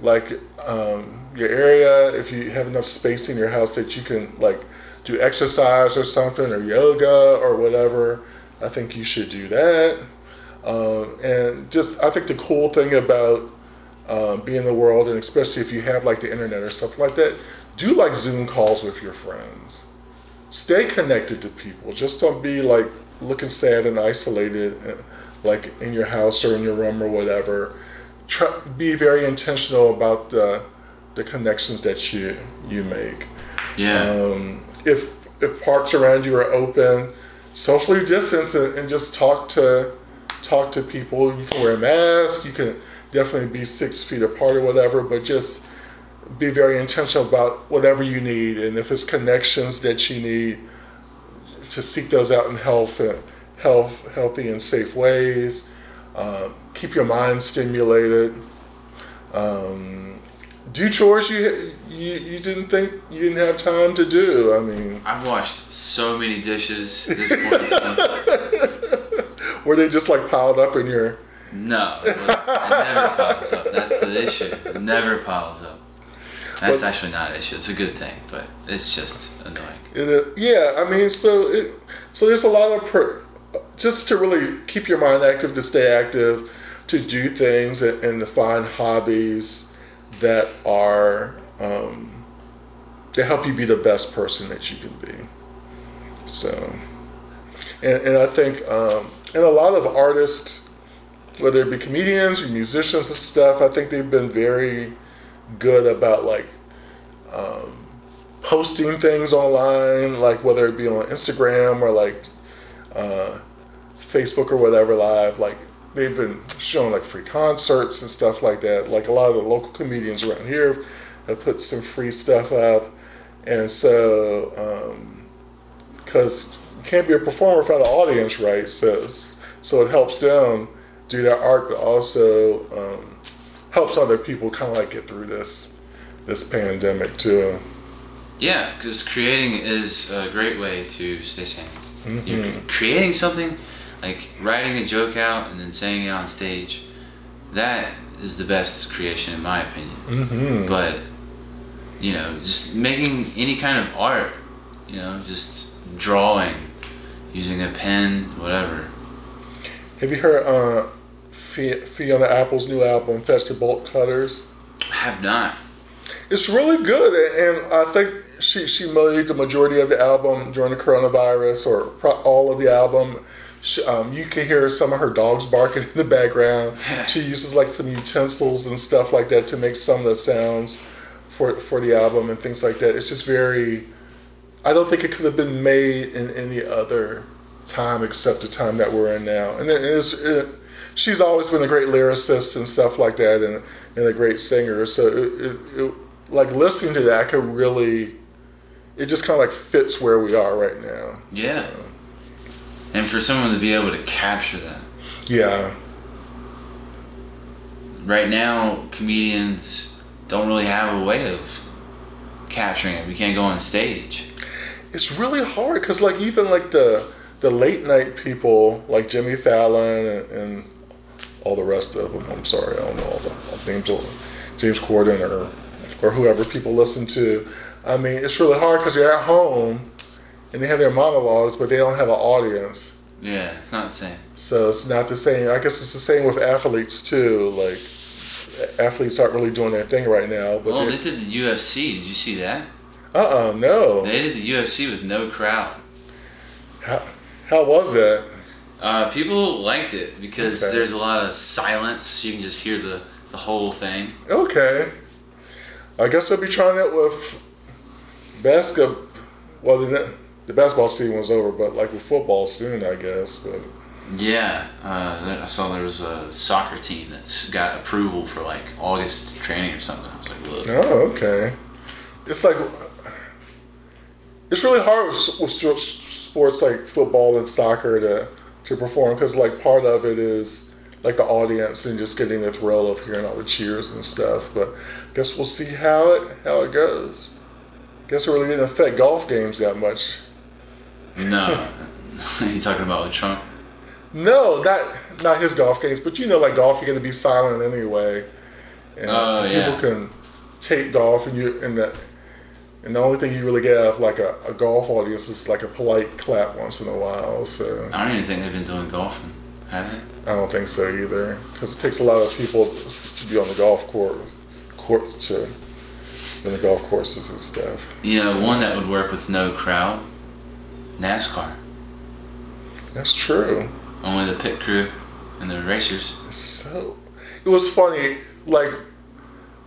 Speaker 3: like um, your area. If you have enough space in your house that you can like do exercise or something, or yoga or whatever, I think you should do that. Um, and just, I think the cool thing about um, be in the world, and especially if you have like the internet or stuff like that, do like Zoom calls with your friends. Stay connected to people. Just don't be like looking sad and isolated, uh, like in your house or in your room or whatever. Try, be very intentional about the the connections that you you make.
Speaker 2: Yeah.
Speaker 3: Um, if if parks around you are open, socially distance and, and just talk to talk to people. You can wear a mask. You can definitely be six feet apart or whatever, but just be very intentional about whatever you need. And if it's connections that you need, to seek those out in health, uh, health, healthy and safe ways. Um, keep your mind stimulated. Um, do chores you, you you didn't think you didn't have time to do. I mean,
Speaker 2: I've washed so many dishes this point. [LAUGHS]
Speaker 3: were they just like piled up in your?
Speaker 2: No, it never piles up. That's the issue. It never piles up. That's
Speaker 3: Well-
Speaker 2: actually not an issue. It's a good thing, but it's just annoying.
Speaker 3: It, is- yeah, I mean, so it, so there's a lot of per, just to really keep your mind active, to stay active. to do things and, and to find hobbies that are um, that help you be the best person that you can be. So, and, and I think, um, and a lot of artists, whether it be comedians or musicians and stuff, I think they've been very good about like um, posting things online, like whether it be on Instagram or like uh, Facebook or whatever live, like they've been showing like free concerts and stuff like that. Like a lot of the local comedians around here have put some free stuff up, and so because you can't be a performer without an audience, right? So so it helps them do their art, but also um, helps other people kind of like get through this this pandemic too.
Speaker 2: Yeah, because creating is a great way to stay sane. You're
Speaker 3: Mhm.
Speaker 2: creating something, like writing a joke out and then saying it on stage. That is the best creation, in my opinion.
Speaker 3: hmm
Speaker 2: But you know, just making any kind of art, you know, just drawing, using a pen, whatever.
Speaker 3: Have you heard uh, Fi- Fiona Apple's new album, Fetch the Bolt Cutters?
Speaker 2: I have not.
Speaker 3: It's really good, and I think she she made the majority of the album during the coronavirus, or all of the album. She, um, you can hear some of her dogs barking in the background. [LAUGHS] She uses like some utensils and stuff like that to make some of the sounds for for the album and things like that. It's just very. I don't think it could have been made in any other time except the time that we're in now. And it is. It, she's always been a great lyricist and stuff like that, and and a great singer. So it, it, it like listening to that, I could really. It just kind of like fits where we are right now.
Speaker 2: Yeah.
Speaker 3: So,
Speaker 2: And for someone to be able to capture that.
Speaker 3: yeah.
Speaker 2: Right now, comedians don't really have a way of capturing it. We can't go on stage.
Speaker 3: it's really hard because like even like the the late night people like Jimmy Fallon and, and all the rest of them. I'm sorry, I don't know all the all names of James Corden or or whoever people listen to. I mean, it's really hard because you're at home and they have their monologues, but they don't have an audience.
Speaker 2: Yeah, it's not the same.
Speaker 3: So it's not the same. I guess it's the same with athletes too. Like athletes aren't really doing their thing right now. But
Speaker 2: Well,
Speaker 3: they
Speaker 2: did the UFC. Did you see that?
Speaker 3: uh uh no.
Speaker 2: They did the UFC with no crowd.
Speaker 3: How, how was that?
Speaker 2: Uh, people liked it because
Speaker 3: Okay.
Speaker 2: there's a lot of silence, so you can just hear the, the whole thing.
Speaker 3: Okay. I guess I'll be trying that with basketball. Well, the, basketball season was over, but like with football soon, I guess. But
Speaker 2: Yeah, uh, there- I saw there was a soccer team that's got approval for like August training or something. I was like, look.
Speaker 3: oh, okay. It's like it's really hard with, with sports like football and soccer to to perform because like part of it is like the audience and just getting the thrill of hearing all the cheers and stuff. But I guess we'll see how it how it goes. Guess it really didn't affect golf games that much.
Speaker 2: No. [LAUGHS] you talking about Trump?
Speaker 3: No, not not his golf games, but you know, like golf, you're going to be silent anyway, and
Speaker 2: Oh,
Speaker 3: people
Speaker 2: yeah.
Speaker 3: can take golf, and you and the and the only thing you really get out of like a, a golf audience is like a polite clap once in a while. So
Speaker 2: I don't even think they've been doing golfing, have they?
Speaker 3: I don't think so either, because it takes a lot of people to be on the golf court, court to in the golf courses and stuff.
Speaker 2: You know, one that would work with no crowd, NASCAR.
Speaker 3: That's true.
Speaker 2: Only the pit crew and the racers.
Speaker 3: So it was funny. Like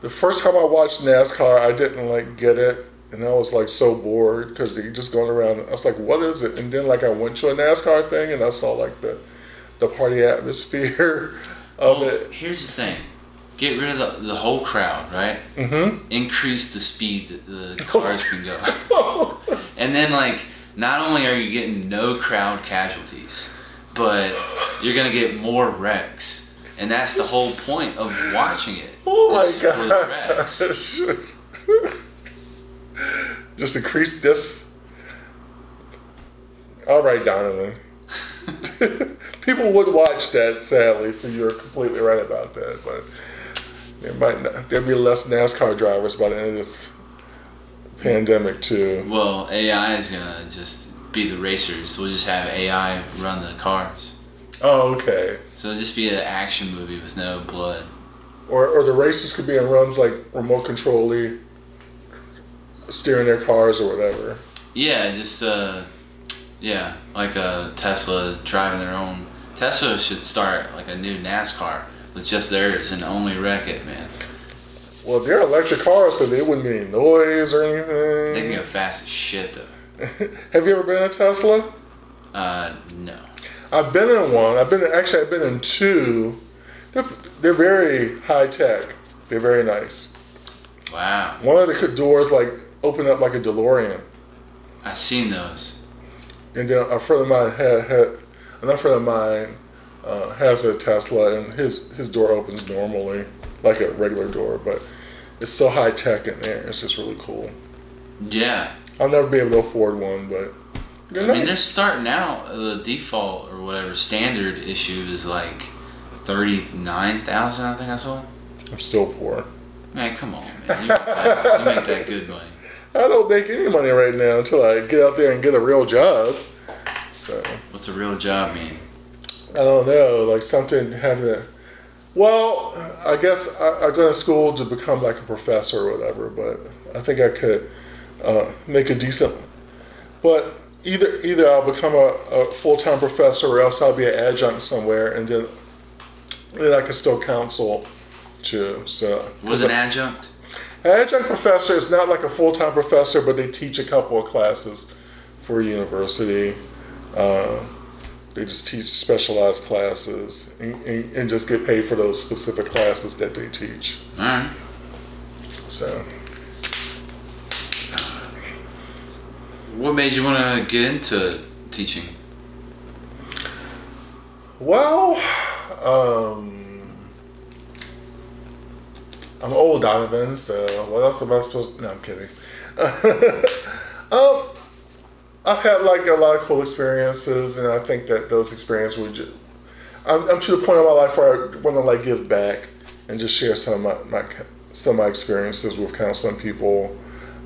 Speaker 3: the first time I watched NASCAR, I didn't like get it, and I was like so bored because they're just going around. I was like, "What is it?" And then like I went to a NASCAR thing, and I saw like the the party atmosphere [LAUGHS] of
Speaker 2: Well,
Speaker 3: it.
Speaker 2: here's the thing. Get rid of the, the whole crowd, right?
Speaker 3: Mm-hmm.
Speaker 2: Increase the speed that the [LAUGHS] cars can go. [LAUGHS] And then, like, not only are you getting no crowd casualties, but you're gonna get more wrecks, and that's the whole point of watching it.
Speaker 3: oh my
Speaker 2: is for the wrecks.
Speaker 3: gosh! [LAUGHS] Just increase this. All right, Donovan. [LAUGHS] People would watch that, sadly. So you're completely right about that. But there might not, there'll be less NASCAR drivers by the end of this pandemic too.
Speaker 2: Well, AI is gonna just be the racers. We'll just have AI run the cars.
Speaker 3: Oh, okay.
Speaker 2: So it'll just be an action movie with no blood.
Speaker 3: Or, or the races could be in runs like remote controlly, steering their cars or whatever.
Speaker 2: Yeah, just uh, yeah, like a Tesla driving their own. Tesla should start like a new NASCAR with just theirs and only wreck it, man.
Speaker 3: Well, they're electric cars, so they wouldn't be any noise or anything.
Speaker 2: They can go fast as shit though. [LAUGHS]
Speaker 3: Have you ever been in a Tesla?
Speaker 2: Uh, no.
Speaker 3: I've been in one. I've been actually I've been in two. They're, they're very high tech. They're very nice.
Speaker 2: Wow.
Speaker 3: One of the doors like open up like a DeLorean,
Speaker 2: I've seen those.
Speaker 3: and then a friend of mine had, had another friend of mine uh, has a Tesla, and his his door opens normally like a regular door, but it's so high tech in there. It's just really cool.
Speaker 2: Yeah.
Speaker 3: I'll never be able to afford one, but
Speaker 2: I mean, they're starting out. The default or whatever standard issue is like thirty nine thousand. I think I saw.
Speaker 3: I'm still poor.
Speaker 2: Man, come on, man. You make that, you make that good money. [LAUGHS]
Speaker 3: I don't make any money right now until I get out there and get a real job. So
Speaker 2: What's a real job mean?
Speaker 3: I don't know, like something having to. Well, I guess I, I go to school to become like a professor or whatever, but I think I could uh, make a decent. But either either I'll become a, a full time professor or else I'll be an adjunct somewhere, and then then I can still counsel too. So
Speaker 2: Was an adjunct?
Speaker 3: An adjunct professor is not like a full time professor, but they teach a couple of classes for a university. Uh, they just teach specialized classes and, and, and just get paid for those specific classes that they teach.
Speaker 2: All right.
Speaker 3: So,
Speaker 2: What made you want to get into teaching?
Speaker 3: well, um, I'm old, Donovan, so what else am I supposed to? No, I'm kidding. [LAUGHS] um, I've had like a lot of cool experiences, and I think that those experiences would. Ju- I'm, I'm to the point in my life where I want to like give back and just share some of my, my some of my experiences with counseling people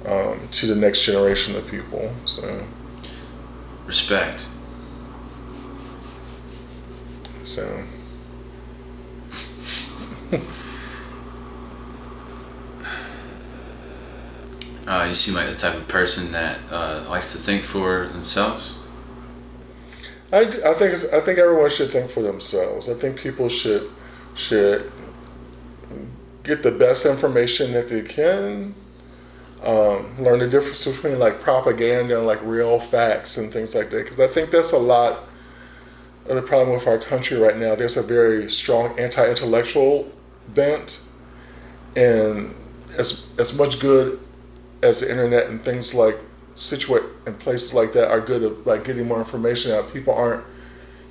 Speaker 3: um, to the next generation of people. So,
Speaker 2: Respect.
Speaker 3: so [LAUGHS]
Speaker 2: Uh, you seem like the type of person that uh, likes to think for themselves.
Speaker 3: I, I think I think everyone should think for themselves. I think people should should get the best information that they can. Um, learn the difference between like propaganda and like real facts and things like that. Because I think that's a lot of the problem with our country right now. There's a very strong anti-intellectual bent, and as as much good as the internet and things like situate and places like that are good at like getting more information out. People aren't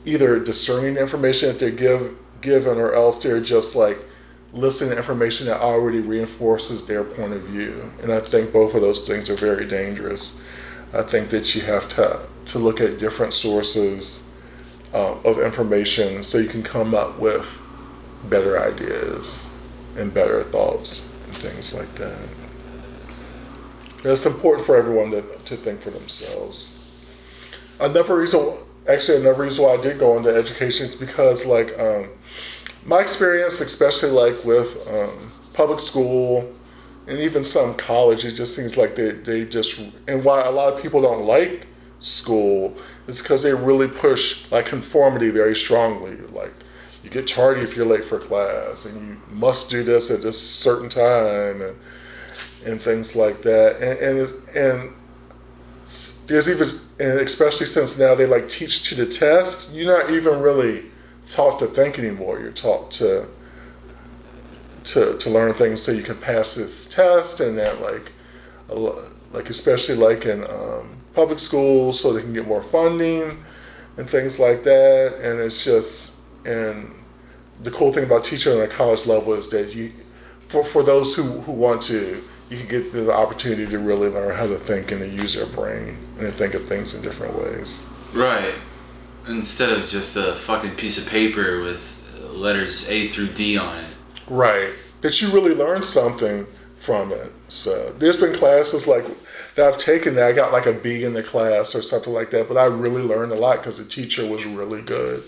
Speaker 3: either discerning information that they're give given or else they're just like listening to information that already reinforces their point of view. And I think both of those things are very dangerous. I think that you have to to look at different sources uh, of information so you can come up with better ideas and better thoughts and things like that. It's important for everyone to, to think for themselves. Another reason, actually, another reason why I did go into education is because, like, um, my experience, especially like with um, public school and even some college, it just seems like they, they just, and why a lot of people don't like school is because they really push like conformity very strongly. Like, you get tardy if you're late for class, and you must do this at this certain time, and and things like that. And and, and there's even, and especially since now they like teach to the test, you're not even really taught to think anymore. You're taught to to to learn things so you can pass this test, and that like like especially like in um, public schools, so they can get more funding and things like that. And it's just and the cool thing about teaching on a college level is that you for, for those who, who want to, you get the opportunity to really learn how to think and to use their brain and to think of things in different ways.
Speaker 2: Right. Instead of just a fucking piece of paper with letters A through D on it.
Speaker 3: Right. That you really learn something from it. So there's been classes like that I've taken that I got like a B in the class or something like that, but I really learned a lot because the teacher was really good.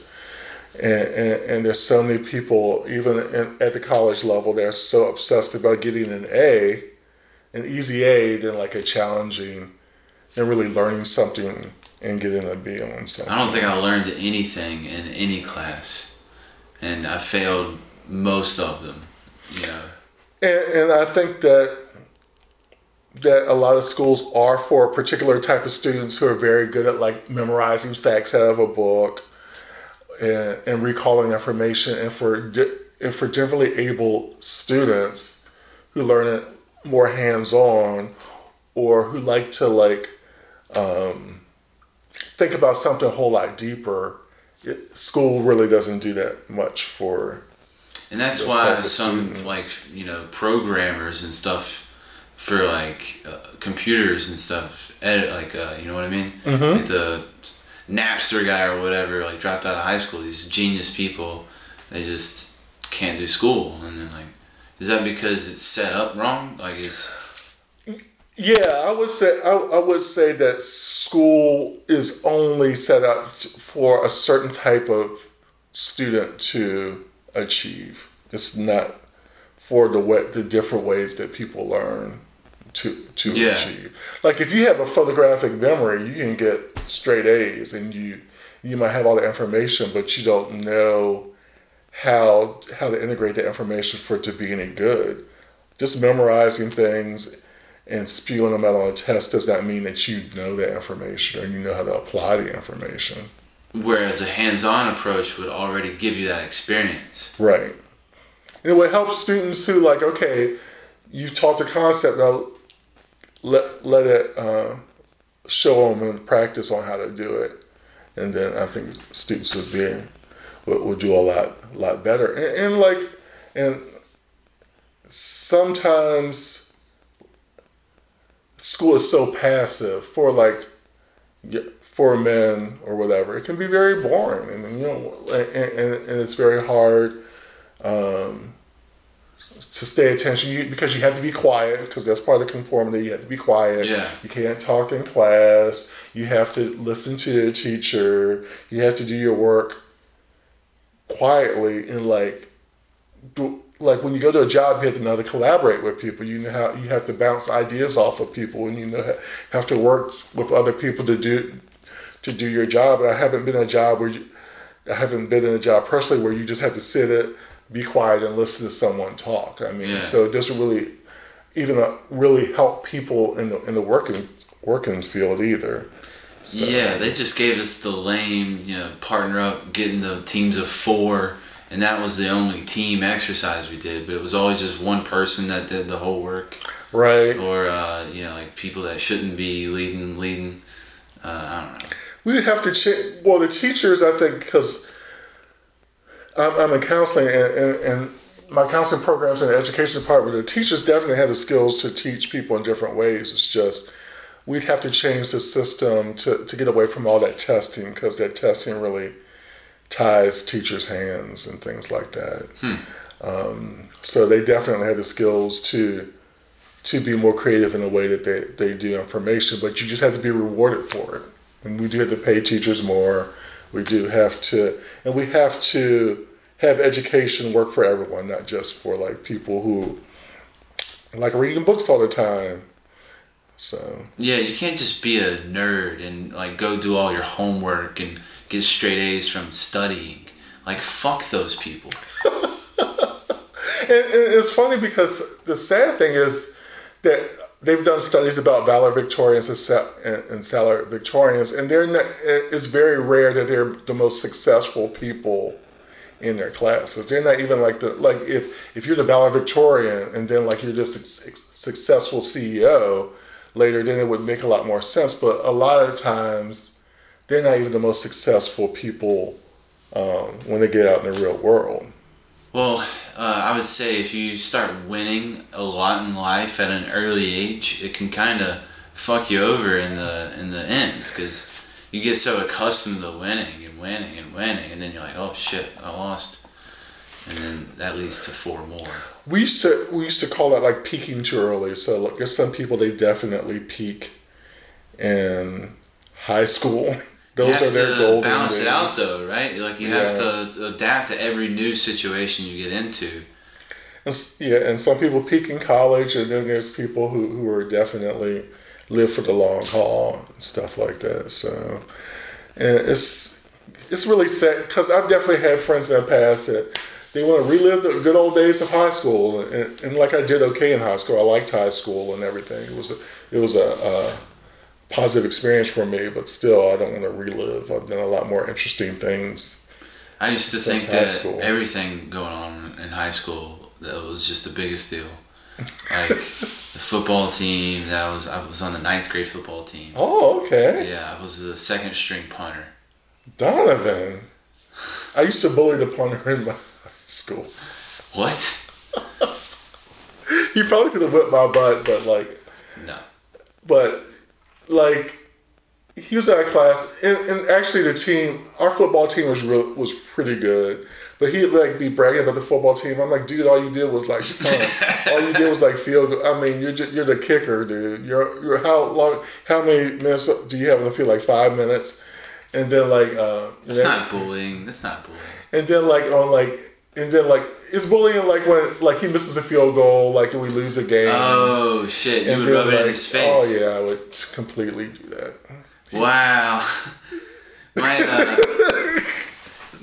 Speaker 3: And, and, and there's so many people, even in, at the college level, they're so obsessed about getting an A, an easy A, than like a challenging and really learning something and getting a B on something.
Speaker 2: I don't think I learned anything in any class, and I failed most of them. You know.
Speaker 3: And, and I think that that a lot of schools are for a particular type of students who are very good at like memorizing facts out of a book and, and recalling information and for di- and for differently able students who learn it more hands-on or who like to like um, think about something a whole lot deeper it, school really doesn't do that much for
Speaker 2: And that's why some
Speaker 3: students.
Speaker 2: like you know programmers and stuff for like uh, computers and stuff edit like uh, you know what I mean
Speaker 3: Mhm.
Speaker 2: like the Napster guy or whatever like dropped out of high school these genius people they just can't do school and then like is that because it's set up wrong like is
Speaker 3: Yeah, I would say I, I would say that school is only set up for a certain type of student to achieve. It's not for the way, the different ways that people learn to to
Speaker 2: Yeah.
Speaker 3: achieve. Like if you have a photographic memory, you can get straight A's, and you you might have all the information, but you don't know how how to integrate the information for it to be any good. Just memorizing things and spewing them out on a test does not mean that you know that information or you know how to apply the information.
Speaker 2: whereas a hands-on approach would already give you that experience
Speaker 3: Right. And it would help students who like, okay, you've taught the concept, now let let it uh, show them in practice on how to do it, and then I think students would be would, would do a lot lot better. And, and like, and sometimes school is so passive for like for men or whatever. It can be very boring, and you know, and, and, and it's very hard um, to stay attention you, because you have to be quiet because that's part of the conformity. You have to be quiet.
Speaker 2: Yeah.
Speaker 3: You can't talk in class. You have to listen to your teacher. You have to do your work quietly and like do, like when you go to a job, you have to know to collaborate with people. You know how you have to bounce ideas off of people, and you know have to work with other people to do to do your job. and I haven't been in a job where you, I haven't been in a job personally where you just have to sit it, be quiet, and listen to someone talk. I mean,
Speaker 2: Yeah.
Speaker 3: so it doesn't really even uh, really help people in the in the working working field either. So,
Speaker 2: Yeah, they just gave us the lame, you know, partner up, getting the teams of four, and that was the only team exercise we did. But it was always just one person that did the whole work,
Speaker 3: right.
Speaker 2: or uh, you know, like people that shouldn't be leading, leading. Uh, I don't know.
Speaker 3: We have to change. Well, the teachers, I think, because I'm, I'm in counseling and, and, and my counseling programs in the education department, the teachers definitely have the skills to teach people in different ways. It's just we'd have to change the system to, to get away from all that testing because that testing really ties teachers' hands and things like that. Um, so they definitely have the skills to to be more creative in the way that they, they do information, but you just have to be rewarded for it. And we do have to pay teachers more. We do have to, and we have to have education work for everyone, not just for like people who like reading books all the time. So
Speaker 2: Yeah, you can't just be a nerd and like go do all your homework and get straight A's from studying. Like fuck those people. [LAUGHS]
Speaker 3: It's funny because the sad thing is that they've done studies about valedictorians and, sa- and, and valedictorians, and they're not, it's very rare that they're the most successful people in their classes. They're not even like the like if if you're the valedictorian and then like you're just successful CEO later, then it would make a lot more sense. But a lot of times, they're not even the most successful people um, when they get out in the real world.
Speaker 2: Well, uh, I would say if you start winning a lot in life at an early age, it can kind of fuck you over in the in the end because you get so accustomed to winning and winning and winning, and then you're like, oh shit, I lost, and then that leads to four more.
Speaker 3: We used to we used to call that like peaking too early. So like there's some people they definitely peak in high school. [LAUGHS] those are their
Speaker 2: to
Speaker 3: golden
Speaker 2: balance it out though, right? Like you have
Speaker 3: Yeah.
Speaker 2: to adapt to every new situation you get into.
Speaker 3: And, yeah, and some people peak in college, and then there's people who, who are definitely live for the long haul and stuff like that. So, and it's it's really sad because I've definitely had friends in the past that they want to relive the good old days of high school, and, and like I did okay in high school. I liked high school and everything. It was a, it was a, a positive experience for me, but still, I don't want to relive. I've done a lot more interesting things.
Speaker 2: I used to think that
Speaker 3: school.
Speaker 2: everything going on in high school that was just the biggest deal. Like [LAUGHS] the football team, that was I was on the ninth grade football team.
Speaker 3: Oh, okay.
Speaker 2: Yeah, I was the second string punter.
Speaker 3: Donovan. I used to bully the punter in my school.
Speaker 2: What? [LAUGHS]
Speaker 3: He probably could have whipped my butt, but like,
Speaker 2: No.
Speaker 3: but like, he was out of class, and, and actually the team, our football team was real, was pretty good. But he'd like be bragging about the football team. I'm like, dude, all you did was like, [LAUGHS] all you did was like field. goal. I mean, you're ju- you're the kicker, dude. You're you're how long? How many minutes do you have in the field? Like five minutes, and then like, uh,
Speaker 2: That's
Speaker 3: then-
Speaker 2: not bullying. That's not bullying.
Speaker 3: and then like on like and then like it's bullying like when like he misses a field goal like and we lose a game
Speaker 2: Oh shit! You
Speaker 3: and
Speaker 2: would
Speaker 3: then,
Speaker 2: rub it in his face.
Speaker 3: oh yeah i would completely do that
Speaker 2: Wow. [LAUGHS] My uh,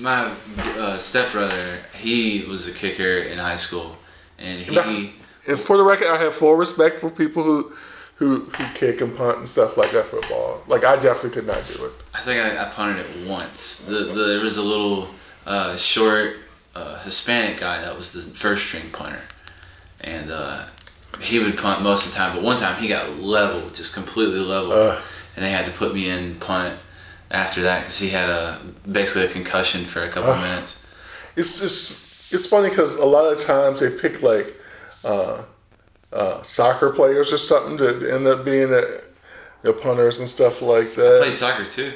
Speaker 2: [LAUGHS] my uh, stepbrother, he was a kicker in high school, and he
Speaker 3: and for the record i have full respect for people who who who kick and punt and stuff like that football like i definitely could not do it
Speaker 2: I think I, I punted it once. The, the, there was a little uh, short uh, Hispanic guy that was the first string punter, and uh, he would punt most of the time. But one time he got level, just completely level,
Speaker 3: uh,
Speaker 2: and they had to put me in punt after that because he had a basically a concussion for a couple
Speaker 3: Ugh.
Speaker 2: minutes.
Speaker 3: it's just it's funny because a lot of times they pick like uh, uh, soccer players or something to end up being the, the punters and stuff like that.
Speaker 2: I played soccer too.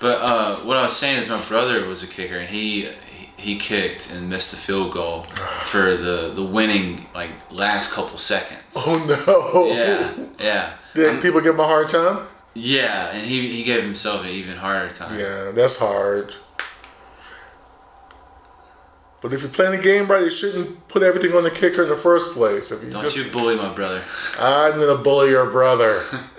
Speaker 2: But uh, what I was saying is my brother was a kicker and he he kicked and missed the field goal [SIGHS] for the the winning like last couple seconds.
Speaker 3: oh no
Speaker 2: Yeah, yeah,
Speaker 3: Did
Speaker 2: Um,
Speaker 3: people give him a hard time?
Speaker 2: yeah, and he he gave himself an even harder time.
Speaker 3: Yeah, that's hard. But if you're playing the game right, you shouldn't put everything on the kicker in the first place. If you
Speaker 2: Don't
Speaker 3: just,
Speaker 2: you bully my brother.
Speaker 3: I'm gonna bully your brother. [LAUGHS]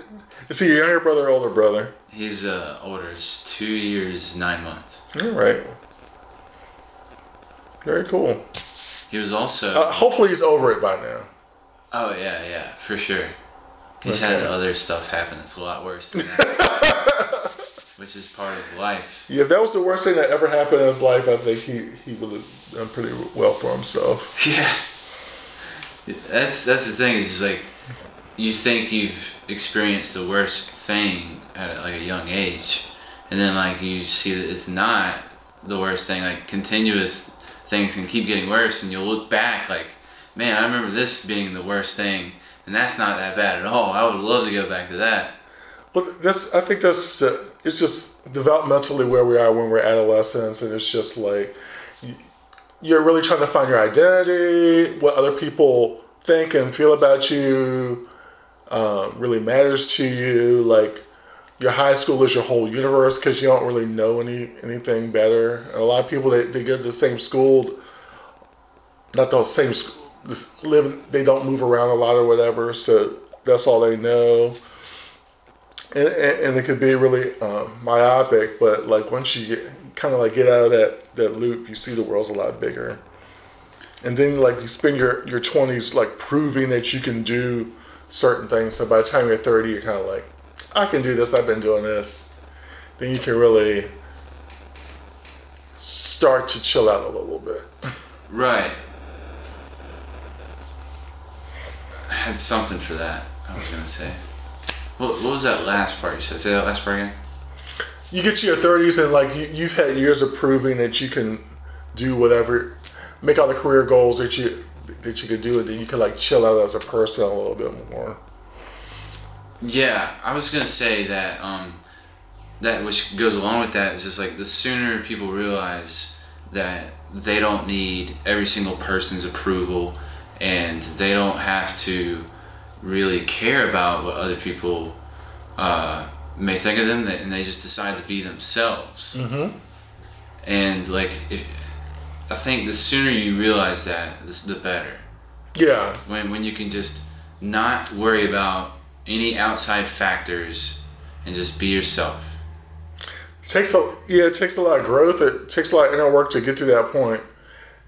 Speaker 3: Is he your younger brother or older brother?
Speaker 2: He's uh, older. He's two years nine months.
Speaker 3: All right. Very cool.
Speaker 2: He was also.
Speaker 3: Uh, hopefully he's over it by now.
Speaker 2: oh yeah, yeah, for sure. He's
Speaker 3: Okay.
Speaker 2: had other stuff happen that's a lot worse than that, [LAUGHS] which is part of life.
Speaker 3: Yeah, if that was the worst thing that ever happened in his life, I think he, he would have done pretty well for himself. [LAUGHS]
Speaker 2: Yeah. That's that's the thing. Is just like you think you've experienced the worst thing at like a young age, and then like you see that it's not the worst thing. Like continuous things can keep getting worse, and you'll look back like, man, I remember this being the worst thing, and that's not that bad at all. I would love to go back to that.
Speaker 3: Well, that's I think that's uh, it's just developmentally where we are when we're adolescents, and it's just like you're really trying to find your identity, what other people think and feel about you, um, really matters to you. Like your high school is your whole universe because you don't really know any anything better. And a lot of people they, they go to the same school, not the same school, live. They don't move around a lot or whatever, so that's all they know and, and, and it could be really um, myopic but like once you get kind of like get out of that that loop you see the world's a lot bigger and then like you spend your your 20s like proving that you can do certain things so by the time you're 30 you're kind of like i can do this i've been doing this then you can really start to chill out a little bit
Speaker 2: Right. I had something for that. I was gonna say. What, what was that last part you said? Say that last part again.
Speaker 3: you get to your 30s and like you, you've had years of proving that you can do whatever make all the career goals that you that you could do and then you could like chill out as a person a little bit more
Speaker 2: Yeah, I was gonna say that. Um, that which goes along with that is just like the sooner people realize that they don't need every single person's approval, and they don't have to really care about what other people uh, may think of them, and they just decide to be themselves.
Speaker 3: Mm-hmm.
Speaker 2: And like, if I think the sooner you realize that, the better.
Speaker 3: Yeah.
Speaker 2: When when you can just not worry about any outside factors and just be yourself.
Speaker 3: It takes a yeah, it takes a lot of growth. It takes a lot of inner work to get to that point.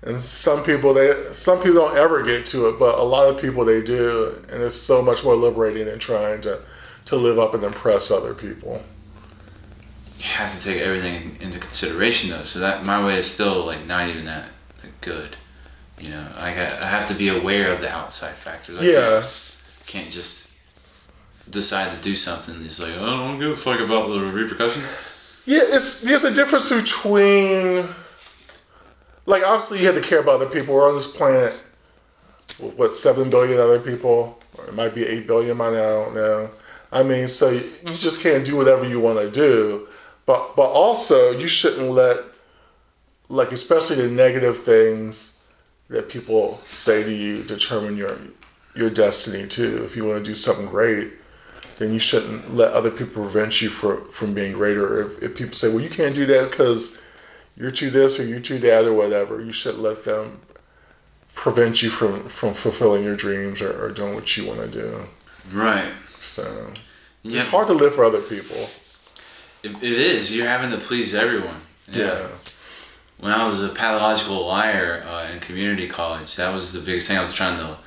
Speaker 3: And some people they some people don't ever get to it, but a lot of people they do, and it's so much more liberating than trying to to live up and impress other people.
Speaker 2: Have to take everything into consideration though, so that my way is still like not even that good. You know, I I have to be aware of the outside factors. I
Speaker 3: yeah.
Speaker 2: Can't, can't just decide to do something. It's like, oh, I don't give a fuck about the repercussions.
Speaker 3: Yeah, it's there's a difference between like obviously you have to care about other people. We're on this planet what seven billion other people, or it might be eight billion by now. I don't know. I mean, so you just can't do whatever you want to do, but but also you shouldn't let like especially the negative things that people say to you determine your your destiny too. If you want to do something great, then you shouldn't let other people prevent you for, from being greater. If, if people say, well, you can't do that because you're too this or you're too that or whatever, you should let them prevent you from, from fulfilling your dreams or, or doing what you want to do.
Speaker 2: Right.
Speaker 3: So yeah. it's hard to live for other people.
Speaker 2: It, it is. You're having to please everyone.
Speaker 3: Yeah. yeah.
Speaker 2: When I was a pathological liar uh, in community college, that was the biggest thing I was trying to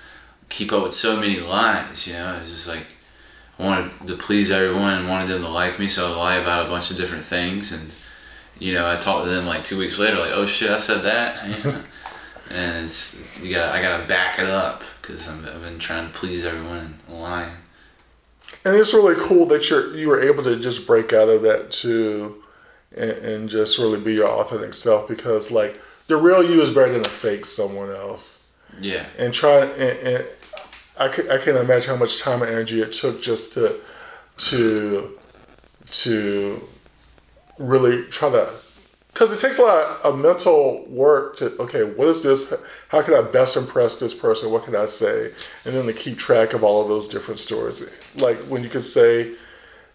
Speaker 2: keep up with so many lies. You know, it's just like I wanted to please everyone and wanted them to like me, so I lie about a bunch of different things. And you know, I talked to them like two weeks later, like, "Oh shit, I said that," [LAUGHS] and it's you got I gotta back it up because I've been trying to please everyone and lying.
Speaker 3: And it's really cool that you're you were able to just break out of that too, and, and just really be your authentic self because like the real you is better than a fake someone else.
Speaker 2: Yeah.
Speaker 3: And try and, and I, can, I can't imagine how much time and energy it took just to to to really try to because it takes a lot of mental work to okay what is this how can i best impress this person what can i say and then to keep track of all of those different stories like when you could say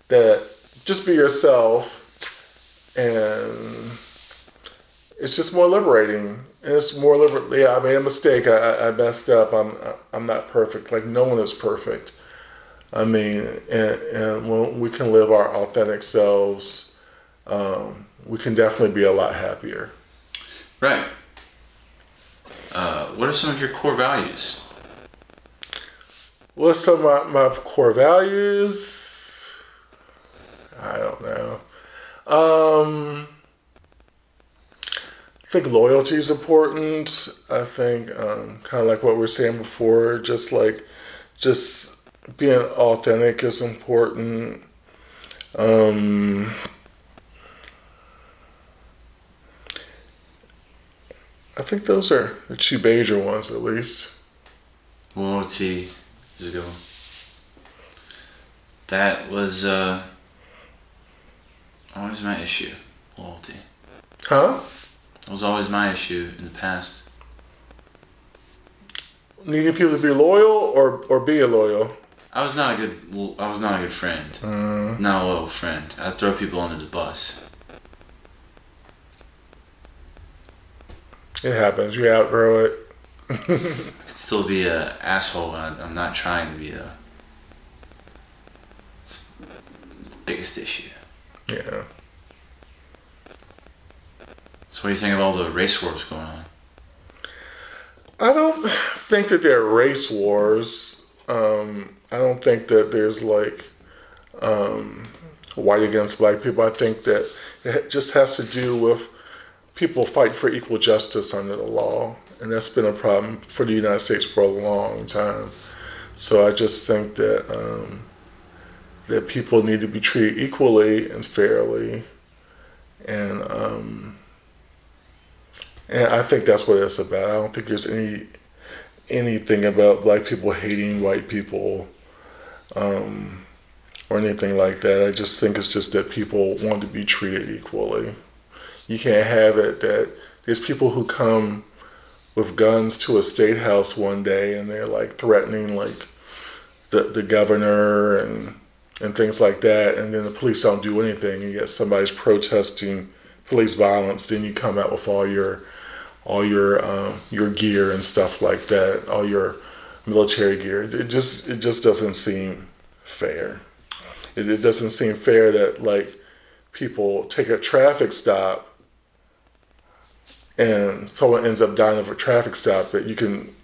Speaker 3: that just be yourself and it's just more liberating and it's more liberal. Yeah, I made a mistake. I, I messed up. I'm I'm not perfect. Like no one is perfect. I mean, and, and when we can live our authentic selves, um, we can definitely be a lot happier.
Speaker 2: Right. Uh, what are some of your core values?
Speaker 3: What's some of my, my core values? I don't know. Um, I think loyalty is important. I think um, kind of like what we were saying before, just like just being authentic is important. Um, I think those are the two major ones, at least.
Speaker 2: Loyalty is a good one. That was uh, always my issue. Loyalty.
Speaker 3: Huh?
Speaker 2: That was always my issue in the past.
Speaker 3: Needing people to be loyal or or be loyal.
Speaker 2: I was not a good. I was not a good friend.
Speaker 3: Mm.
Speaker 2: Not a loyal friend. I'd throw people under the bus.
Speaker 3: It happens. You outgrow it. [LAUGHS]
Speaker 2: I could still be an asshole. I'm not trying to be a. It's the biggest issue.
Speaker 3: Yeah.
Speaker 2: So, what do you think of all the race wars going on?
Speaker 3: I don't think that there are race wars. Um, I don't think that there's like um, white against black people. I think that it just has to do with people fight for equal justice under the law, and that's been a problem for the United States for a long time. So I just think that um, that people need to be treated equally and fairly, and um, and I think that's what it's about. I don't think there's any anything about black people hating white people um, or anything like that. I just think it's just that people want to be treated equally. You can't have it that there's people who come with guns to a state house one day and they're like threatening like the the governor and and things like that, and then the police don't do anything, and yet somebody's protesting police violence, then you come out with all your all your um, your gear and stuff like that, all your military gear. It just it just doesn't seem fair. It, it doesn't seem fair that like people take a traffic stop and someone ends up dying of a traffic stop, but you can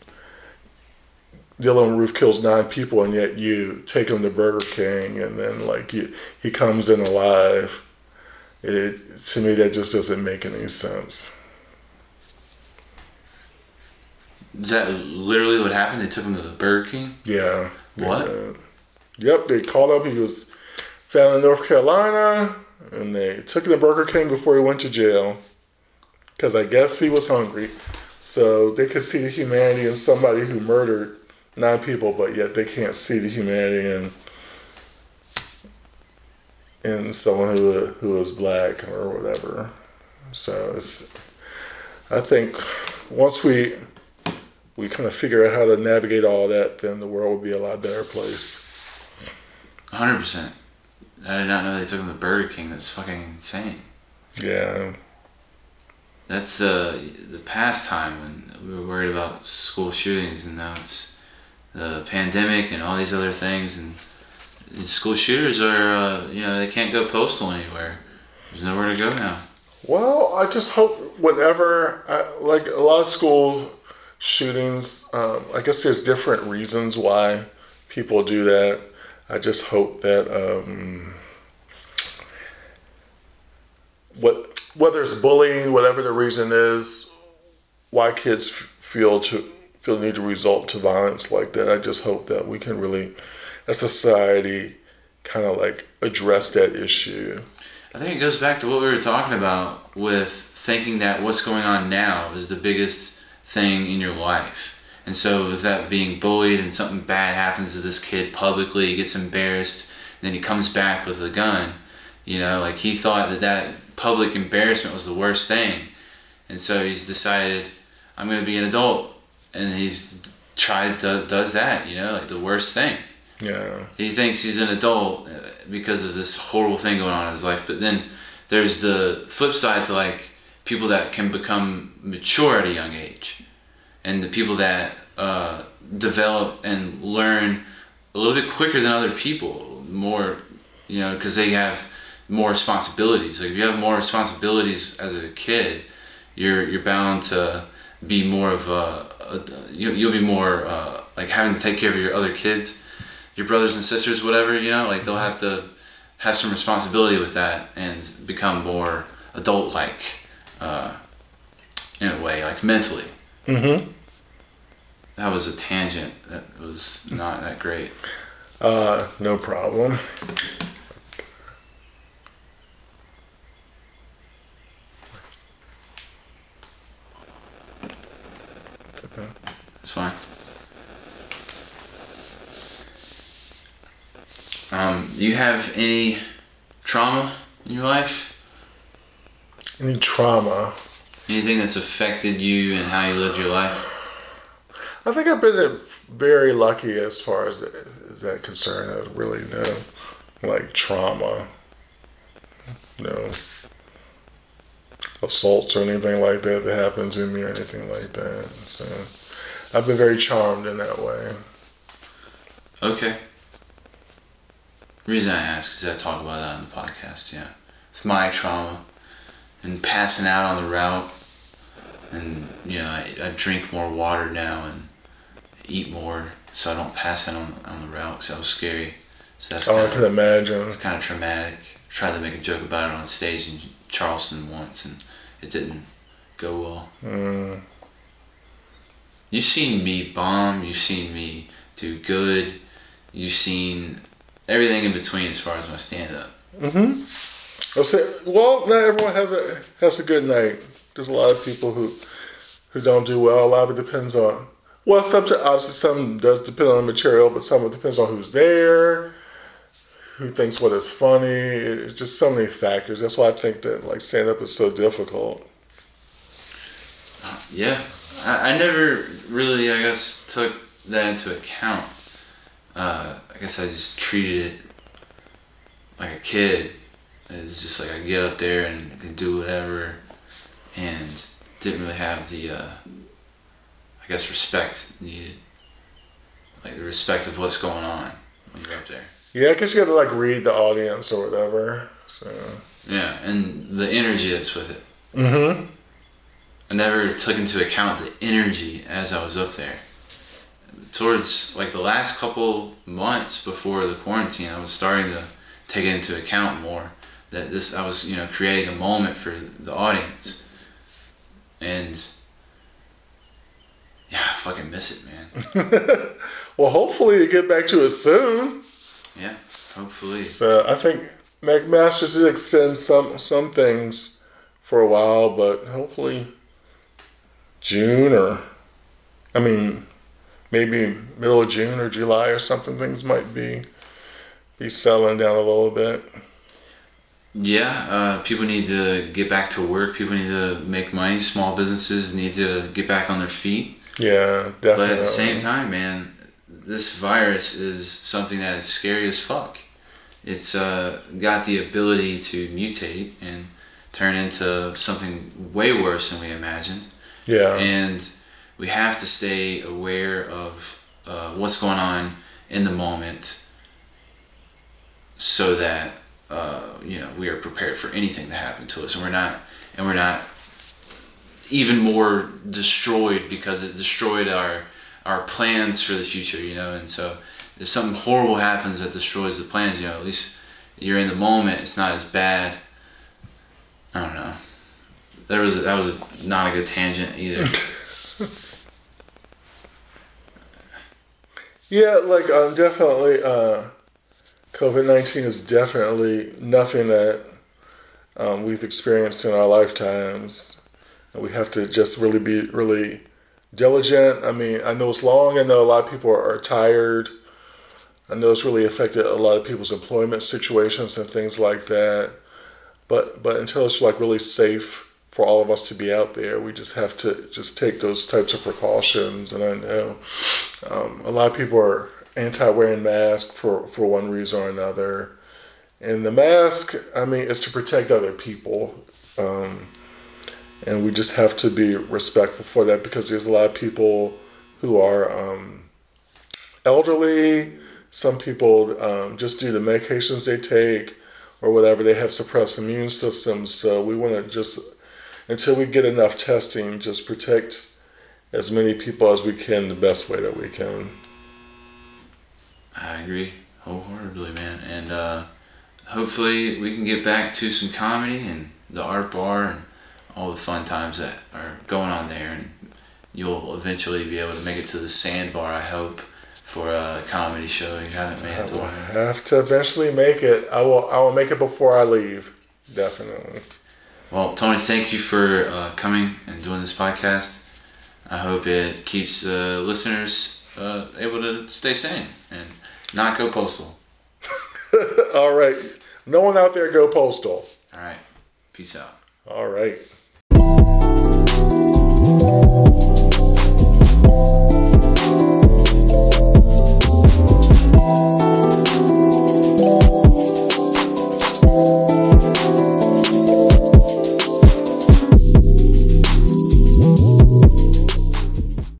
Speaker 3: Dylann Roof kills nine people, and yet you take him to Burger King, and then like you, he comes in alive. It to me that just doesn't make any sense.
Speaker 2: Is that literally what happened? They took him to the Burger King.
Speaker 3: Yeah.
Speaker 2: What?
Speaker 3: Uh, yep, they called up. He was found in North Carolina, and they took him to Burger King before he went to jail, because I guess he was hungry. So they could see the humanity in somebody who murdered nine people, but yet they can't see the humanity in in someone who who is black or whatever. So it's I think once we we kind of figure out how to navigate all that, then the world would be a lot better place.
Speaker 2: Hundred percent. I did not know they took him to Burger King. That's fucking insane.
Speaker 3: Yeah.
Speaker 2: That's the the past time when we were worried about school shootings, and now it's the pandemic and all these other things. And the school shooters are, uh, you know, they can't go postal anywhere. There's nowhere to go now.
Speaker 3: Well, I just hope whenever, I, like a lot of school shootings, um, I guess there's different reasons why people do that. I just hope that um, what whether it's bullying, whatever the reason is, why kids feel to feel the need to resort to violence like that. I just hope that we can really, as a society, kind of like address that issue.
Speaker 2: I think it goes back to what we were talking about with thinking that what's going on now is the biggest thing in your life. And so, with that being bullied and something bad happens to this kid publicly, he gets embarrassed, and then he comes back with a gun. You know, like he thought that that public embarrassment was the worst thing. And so he's decided, I'm going to be an adult. And he's tried to, does that, you know, like the worst thing.
Speaker 3: Yeah.
Speaker 2: He thinks he's an adult uh, because of this horrible thing going on in his life. But then there's the flip side to like people that can become mature at a young age, and the people that uh, develop and learn a little bit quicker than other people. More, you know, because they have more responsibilities. Like if you have more responsibilities as a kid, you're you're bound to be more of a, a you, you'll be more uh, like having to take care of your other kids your brothers and sisters, whatever, you know, like they'll have to have some responsibility with that and become more adult like uh, in a way, like mentally.
Speaker 3: Mm-hmm.
Speaker 2: That was a tangent that was not that great.
Speaker 3: Uh, no problem. It's okay.
Speaker 2: It's fine. Um, do you have any trauma in your life?
Speaker 3: Any trauma?
Speaker 2: Anything that's affected you and how you lived your life?
Speaker 3: I think I've been very lucky as far as, as that concerned. I really no like trauma, no assaults or anything like that that happened to me or anything like that. So I've been very charmed in that way.
Speaker 2: Okay. The reason I ask is I talk about that on the podcast, yeah. It's my trauma and passing out on the route. And, you know, I, I drink more water now and eat more so I don't pass out on, on the route because that was scary. So that's
Speaker 3: Oh, I can imagine.
Speaker 2: it's kind of traumatic. tried to make a joke about it on stage in Charleston once and it didn't go well.
Speaker 3: Mm,
Speaker 2: You've seen me bomb, you've seen me do good, you've seen everything in between as far as my stand up.
Speaker 3: hmm I'll say, well, not everyone has a has a good night. There's a lot of people who who don't do well. A lot of it depends on well, some obviously some does depend on the material, but some of it depends on who's there, who thinks what is funny. It's just so many factors. That's why I think that like stand up is so difficult.
Speaker 2: Yeah, I, I never really, I guess, took that into account. Uh, I guess I just treated it like a kid. It's just like I get up there and can do whatever, and didn't really have the, uh, I guess, respect needed. Like the respect of what's going on when you're up there.
Speaker 3: Yeah, I guess you got to like read the audience or whatever. So.
Speaker 2: Yeah, and the energy that's with it.
Speaker 3: Mm-hmm.
Speaker 2: I never took into account the energy as I was up there. Towards like the last couple months before the quarantine, I was starting to take it into account more. That this, I was, you know, creating a moment for the audience, and yeah, I fucking miss it, man. [LAUGHS]
Speaker 3: well, hopefully you get back to it soon.
Speaker 2: Yeah, hopefully.
Speaker 3: So I think McMaster's did extend some some things for a while, but hopefully June or I mean maybe middle of June or July or something things might be be settling down a little bit.
Speaker 2: Yeah, uh, people need to get back to work. People need to make money. Small businesses need to get back on their feet.
Speaker 3: Yeah, definitely.
Speaker 2: But at the same time, man, this virus is something that is scary as fuck. It's uh, got the ability to mutate and turn into something way worse than we imagined.
Speaker 3: Yeah.
Speaker 2: And we have to stay aware of uh, what's going on in the moment so that uh, you know we are prepared for anything to happen to us. And we're not and we're not even more destroyed because it destroyed our our plans for the future you know? And so if something horrible happens that destroys the plans you know at least you're in the moment it's not as bad. I don't know there was that was a, not a good tangent either. [LAUGHS]
Speaker 3: Yeah like um, definitely uh, covid-19 is definitely nothing that um, we've experienced in our lifetimes. We have to just really be really diligent. I mean i know it's long. I know a lot of people are, are tired. I know it's really affected a lot of people's employment situations and things like that. But but until it's like really safe for all of us to be out there. We just have to just take those types of precautions. And I know um, a lot of people are anti-wearing masks for, for one reason or another. And the mask, I mean, is to protect other people. Um, and we just have to be respectful for that because there's a lot of people who are um, elderly. Some people, um, just due to medications they take or whatever, they have suppressed immune systems. So we want to just until we get enough testing, just protect as many people as we can the best way that we can.
Speaker 2: I agree wholeheartedly, man. And uh, hopefully we can get back to some comedy and the art bar and all the fun times that are going on there. And you'll eventually be able to make it to the sandbar, I hope, for a comedy show. You haven't made it
Speaker 3: to I will have to eventually make it. I will. I will make it before I leave. Definitely.
Speaker 2: Well, Tony, thank you for uh, coming and doing this podcast. I hope it keeps uh, listeners uh, able to stay sane and not go postal. [LAUGHS]
Speaker 3: All right. No one out there go postal.
Speaker 2: All right. Peace out.
Speaker 3: All right.